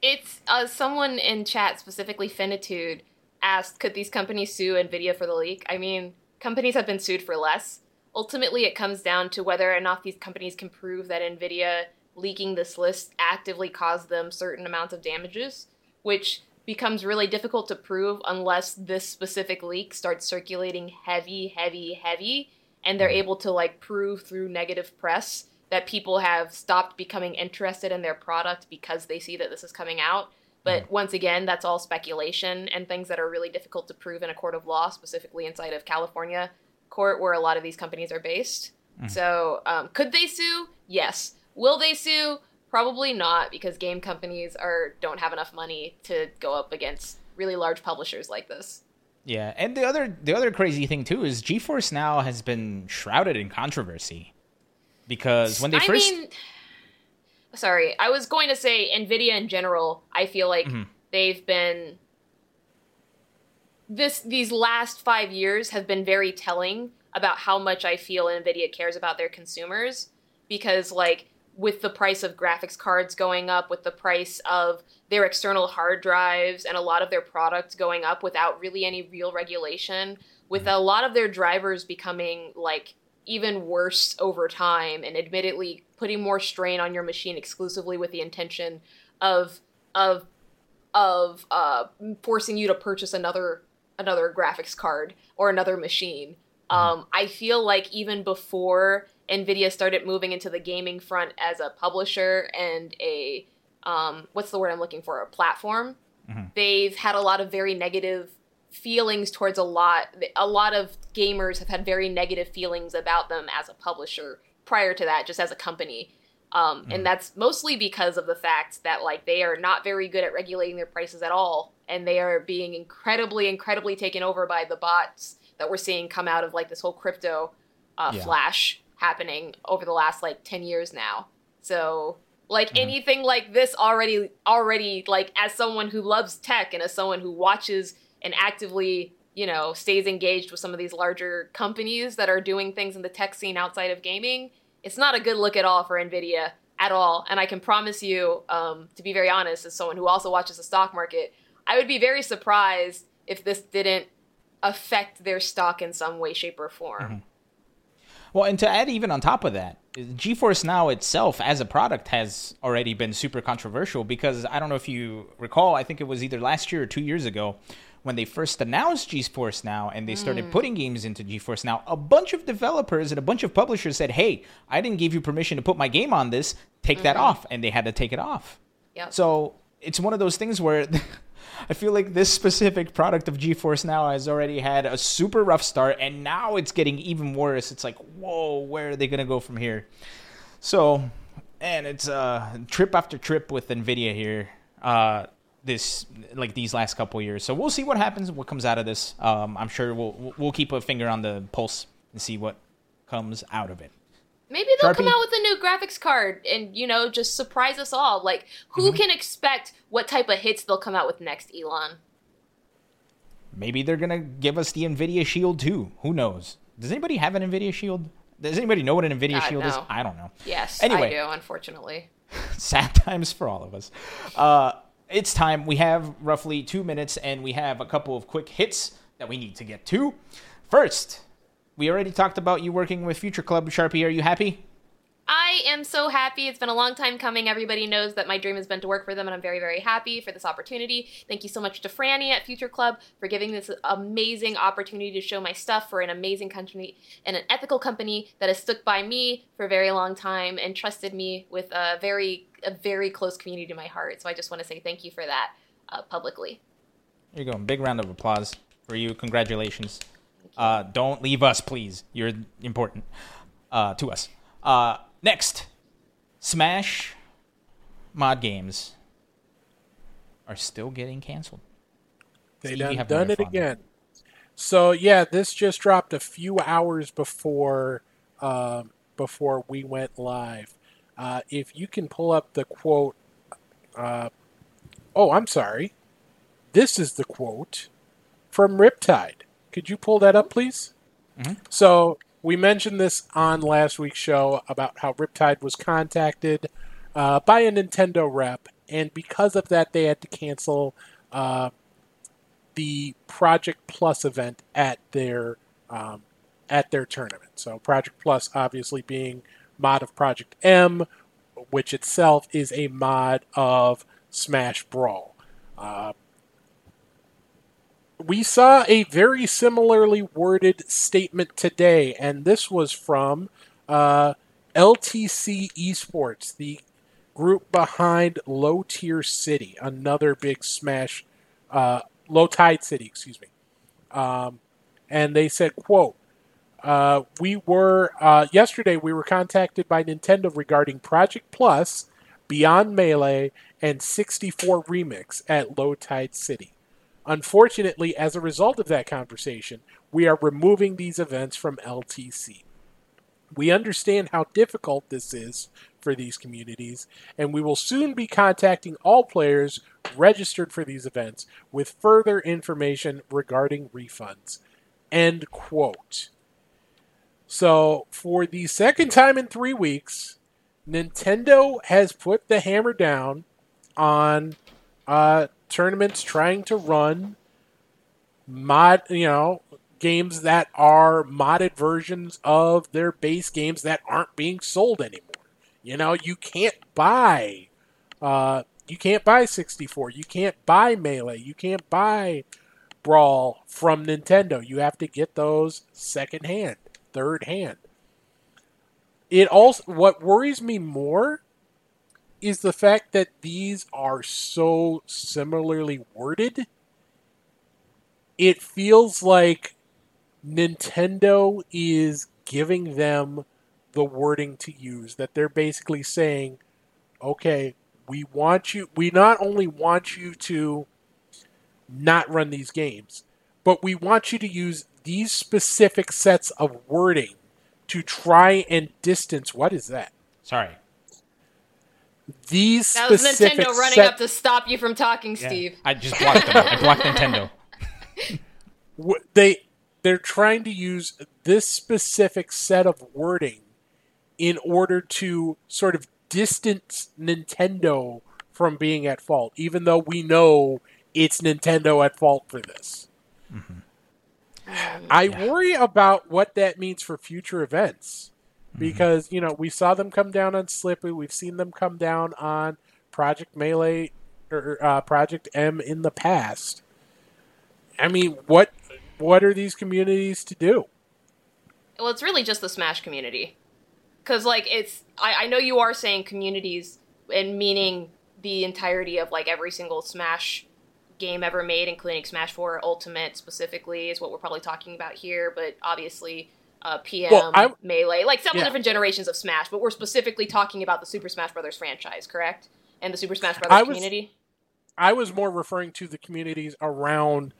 It's uh, someone in chat, specifically Finitude, asked, "Could these companies sue Nvidia for the leak?" I mean, companies have been sued for less. Ultimately, it comes down to whether or not these companies can prove that Nvidia leaking this list actively caused them certain amounts of damages, which becomes really difficult to prove unless this specific leak starts circulating heavy, heavy, heavy, and they're able to like prove through negative press that people have stopped becoming interested in their product because they see that this is coming out. But once again, that's all speculation and things that are really difficult to prove in a court of law, specifically inside of California court, where a lot of these companies are based. So, um, could they sue? Yes. Will they sue? Probably not, because game companies are don't have enough money to go up against really large publishers like this. Yeah, and the other the other crazy thing too is GeForce Now has been shrouded in controversy because when they I first mean, sorry, I was going to say Nvidia in general. I feel like Mhm. they've been this these last five years have been very telling about how much I feel Nvidia cares about their consumers because like with the price of graphics cards going up, with the price of their external hard drives and a lot of their products going up without really any real regulation, with a lot of their drivers becoming like even worse over time and admittedly putting more strain on your machine exclusively with the intention of of of uh, forcing you to purchase another another graphics card or another machine. Um, I feel like even before Nvidia started moving into the gaming front as a publisher and a um, what's the word I'm looking for? A platform, they've had a lot of very negative feelings towards a lot. A lot of gamers have had very negative feelings about them as a publisher prior to that, just as a company. Um, And that's mostly because of the fact that like they are not very good at regulating their prices at all, and they are being incredibly, incredibly taken over by the bots that we're seeing come out of like this whole crypto uh, Yeah. flash happening over the last like 10 years now. So like anything like this already already like as someone who loves tech and as someone who watches and actively, you know, stays engaged with some of these larger companies that are doing things in the tech scene outside of gaming, it's not a good look at all for Nvidia at all. And I can promise you, um, to be very honest, as someone who also watches the stock market, I would be very surprised if this didn't affect their stock in some way, shape, or form. Well, and to add even on top of that, GeForce Now itself as a product has already been super controversial because I don't know if you recall, I think it was either last year or two years ago when they first announced GeForce Now and they started putting games into GeForce Now. A bunch of developers and a bunch of publishers said, "Hey, I didn't give you permission to put my game on this. Take that off," and they had to take it off. Yep. So it's one of those things where I feel like this specific product of GeForce Now has already had a super rough start, and now it's getting even worse. It's like, whoa, where are they gonna go from here? So, and it's uh, trip after trip with Nvidia here. Uh, this like these last couple years. So we'll see what happens, what comes out of this. Um, I'm sure we'll we'll keep a finger on the pulse and see what comes out of it. Maybe they'll come out with a new graphics card and, you know, just surprise us all. Like, who can expect what type of hits they'll come out with next, Elon? Maybe they're gonna give us the Nvidia Shield too. Who knows? Does anybody have an Nvidia Shield? Does anybody know what an Nvidia God, Shield is? no. I don't know. Yes, Anyway. I do, unfortunately. sad times for all of us. Uh, it's time. We have roughly two minutes, and we have a couple of quick hits that we need to get to. First, we already talked about you working with Future Club. Sharpie, are you happy? I am so happy. It's been a long time coming. Everybody knows that my dream has been to work for them, and I'm very, very happy for this opportunity. Thank you so much to Franny at Future Club for giving this amazing opportunity to show my stuff for an amazing company and an ethical company that has stuck by me for a very long time and trusted me with a very, a very close community to my heart. So I just want to say thank you for that uh, publicly. Here you go. Big round of applause for you. Congratulations. Uh, don't leave us, please. You're important uh, to us. Uh, next, Smash mod games are still getting canceled. They Steve, done, have done it again. So yeah, this just dropped a few hours before um, before we went live. Uh, if you can pull up the quote, uh, oh, I'm sorry, this is the quote from Riptide. Could you pull that up, please? So we mentioned this on last week's show about how Riptide was contacted uh, by a Nintendo rep, and because of that, they had to cancel uh, the Project Plus event at their um, at their tournament. So Project Plus, obviously being mod of Project M, which itself is a mod of Smash Brawl. Uh, we saw a very similarly worded statement today, and this was from uh, LTC Esports, the group behind Low Tier City, another big Smash, uh, Low Tide City, excuse me. Um, and they said, "quote uh, We were uh, yesterday. We were contacted by Nintendo regarding Project Plus, Beyond Melee, and 64 Remix at Low Tide City." Unfortunately, as a result of that conversation, we are removing these events from LTC. We understand how difficult this is for these communities, and we will soon be contacting all players registered for these events with further information regarding refunds. End quote. So, for the second time in three weeks, Nintendo has put the hammer down on uh, tournaments trying to run mod, you know, games that are modded versions of their base games that aren't being sold anymore. You know, you can't buy, uh, you can't buy 64, you can't buy Melee, you can't buy Brawl from Nintendo. You have to get those second hand, third hand. It also what worries me more is the fact that these are so similarly worded. It feels like Nintendo is giving them the wording to use that they're basically saying, okay, we want you, we not only want you to not run these games, but we want you to use these specific sets of wording to try and distance. What is that? Sorry. These That was specific Nintendo running set- up to stop you from talking, Yeah. Steve. I just blocked them. I blocked Nintendo. they they're trying to use this specific set of wording in order to sort of distance Nintendo from being at fault, even though we know it's Nintendo at fault for this. Mm-hmm. I worry about what that means for future events because you know we saw them come down on Slippi, we've seen them come down on Project Melee or uh, Project M in the past. I mean, what what are these communities to do? Well, it's really just the Smash community. Because, like, it's. I, I know you are saying communities and meaning the entirety of, like, every single Smash game ever made, including Smash 4 Ultimate specifically, is what we're probably talking about here, but obviously. Uh, PM, Well, I- Melee, like several Yeah. different generations of Smash, but we're specifically talking about the Super Smash Brothers franchise, correct? And the Super Smash I Brothers was- community. I was more referring to the communities around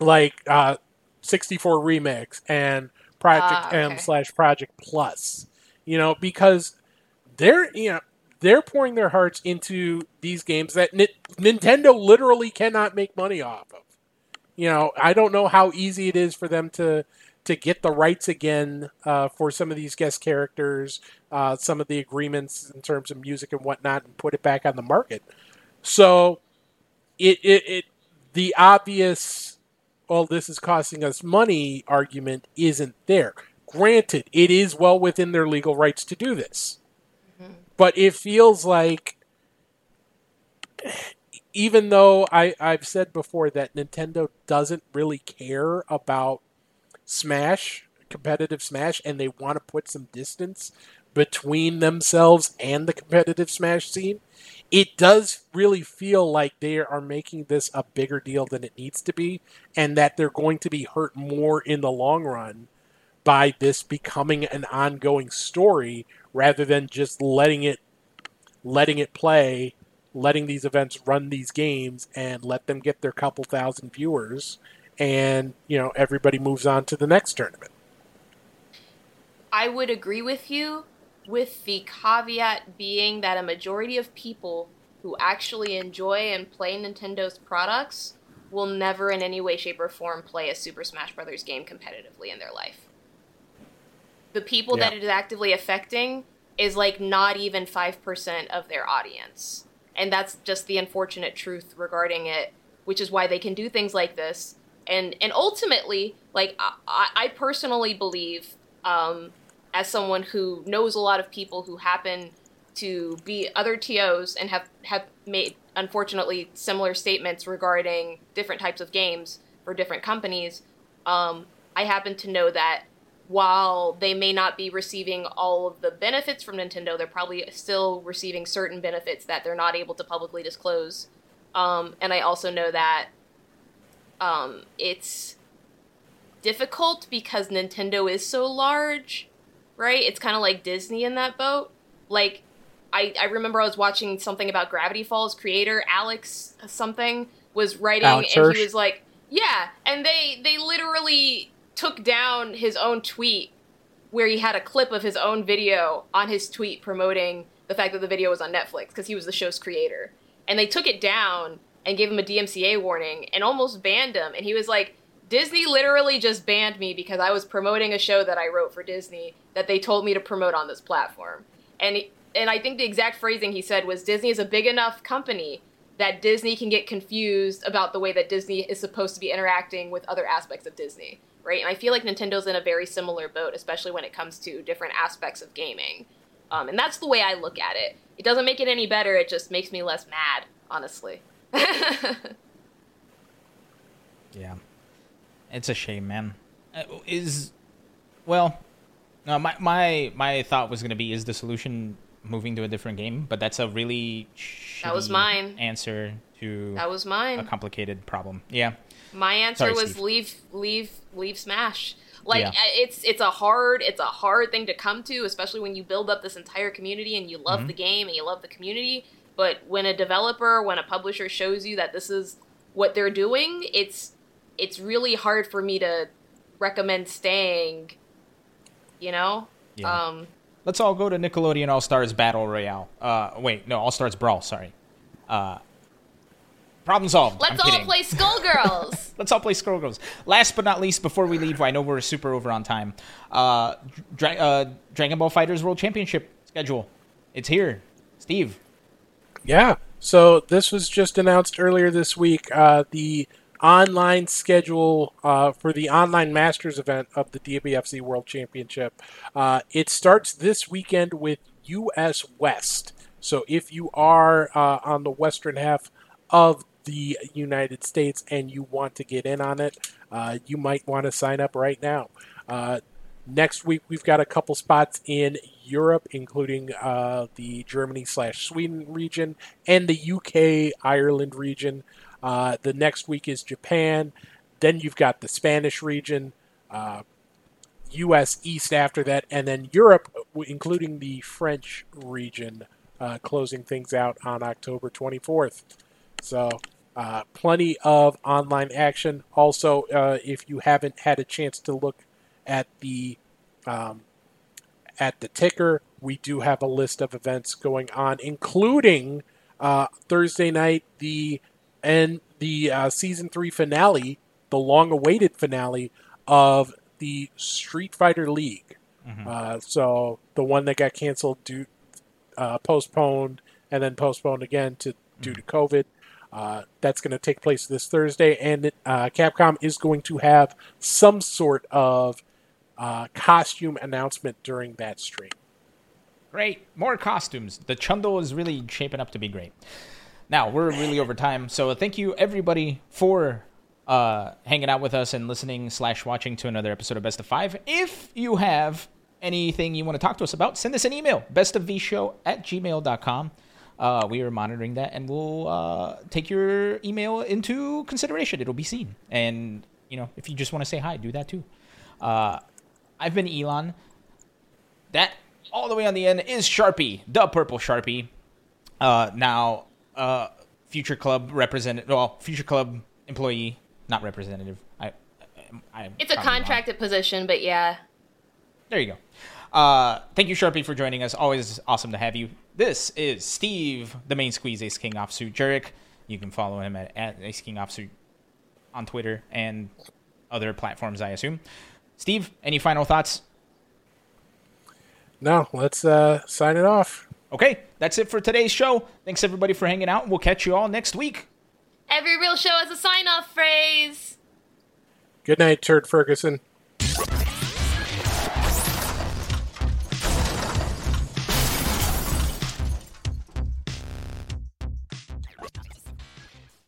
like uh 64 remix and Project Ah, M slash Project Plus. You know, because they're you know they're pouring their hearts into these games that Ni- Nintendo literally cannot make money off of. You know, I don't know how easy it is for them to to get the rights again uh, for some of these guest characters, uh, some of the agreements in terms of music and whatnot, and put it back on the market. So, it it, it the obvious, well, this is costing us money argument isn't there. Granted, it is well within their legal rights to do this, but it feels like even though I, I've said before that Nintendo doesn't really care about Smash, competitive Smash, and they want to put some distance between themselves and the competitive Smash scene, it does really feel like they are making this a bigger deal than it needs to be, and that they're going to be hurt more in the long run by this becoming an ongoing story rather than just letting it letting it play letting these events run these games and let them get their couple thousand viewers and you know everybody moves on to the next tournament I would agree with you, with the caveat being that a majority of people who actually enjoy and play Nintendo's products will never in any way, shape, or form play a Super Smash Bros. game competitively in their life. The people that it is actively affecting is like not even 5% of their audience. And that's just the unfortunate truth regarding it, which is why they can do things like this. And and ultimately, like I, I personally believe, um, as someone who knows a lot of people who happen to be other TOs and have have made unfortunately similar statements regarding different types of games for different companies. Um, I happen to know that while they may not be receiving all of the benefits from Nintendo, they're probably still receiving certain benefits that they're not able to publicly disclose. Um, and I also know that um, it's difficult because Nintendo is so large, right? It's kind of like Disney in that boat. Like, I, I remember I was watching something about Gravity Falls creator Alex something was writing, Alex and Hirsch? he was like, "Yeah," and they they literally took down his own tweet where he had a clip of his own video on his tweet promoting the fact that the video was on Netflix because he was the show's creator. And they took it down and gave him a DMCA warning and almost banned him. And he was like, Disney literally just banned me because I was promoting a show that I wrote for Disney that they told me to promote on this platform. And and I think the exact phrasing he said was Disney is a big enough company that Disney can get confused about the way that Disney is supposed to be interacting with other aspects of Disney, right? And I feel like Nintendo's in a very similar boat, especially when it comes to different aspects of gaming. Um, and that's the way I look at it. It doesn't make it any better, it just makes me less mad, honestly. Yeah, it's a shame, man. Uh, Is well, no, my my my thought was gonna be is the solution moving to a different game, but that's a really That was mine. answer to that was a mine. complicated problem. Yeah, My answer Sorry, was Steve. leave, leave, leave Smash. Like Yeah. It's it's a hard it's a hard thing to come to, especially when you build up this entire community and you Mm-hmm. love the game and you love the community. But when a developer, when a publisher shows you that this is what they're doing, it's it's really hard for me to recommend staying. You know, Yeah. um, let's all go to Nickelodeon All Stars Battle Royale. Uh, wait, no, All Stars Brawl. Sorry. Uh, problem solved. let's I'm all kidding. play Skullgirls. Let's all play Skullgirls. Last but not least, before we leave, I know we're super over on time. Uh, Dra- uh, Dragon Ball FighterZ World Championship schedule. It's here. Steve. Yeah. So this was just announced earlier this week. Uh, the online schedule uh, for the online Masters event of the DBFZ World Championship. Uh, it starts this weekend with U.S. West. So if you are uh, on the western half of the United States and you want to get in on it, uh, you might want to sign up right now. Uh, Next week, we've got a couple spots in Europe, including uh, the Germany slash Sweden region and the UK Ireland region. Uh, the next week is Japan. Then you've got the Spanish region, uh, U.S. East after that, and then Europe, including the French region, uh, closing things out on October 24th. So, uh, plenty of online action. Also, uh, if you haven't had a chance to look at the um, at the ticker, we do have a list of events going on, including uh, Thursday night the and the uh, season three finale, the long-awaited finale of the Street Fighter League. Uh, so the one that got canceled due uh, postponed and then postponed again to due to COVID. Uh, that's going to take place this Thursday, and uh, Capcom is going to have some sort of uh, costume announcement during that stream. Great. More costumes. The Chundo is really shaping up to be great. Now, we're really over time, so thank you everybody for uh, hanging out with us and listening slash watching to another episode of Best of Five. If you have anything you want to talk to us about, send us an email, bestofvshow at gmail.com. Uh, we are monitoring that, and we'll uh, take your email into consideration. It'll be seen. And, you know, if you just want to say hi, do that too. Uh, I've been Elon. That all the way on the end is Sharpie, the purple Sharpie. Uh, now, uh, Future Club representative, well, Future Club employee, not representative. I, I, I it's a contracted position, but yeah. There you go. Uh, thank you, Sharpie, for joining us. Always awesome to have you. This is Steve, the main squeeze Ace King Offsuit Jurek. You can follow him at, at Ace King Offsuit on Twitter and other platforms, I assume. Steve, any final thoughts? No, let's uh, sign it off. Okay, that's it for today's show. Thanks everybody for hanging out. And we'll catch you all next week. Every real show has a sign off phrase. Good night, Turd Ferguson.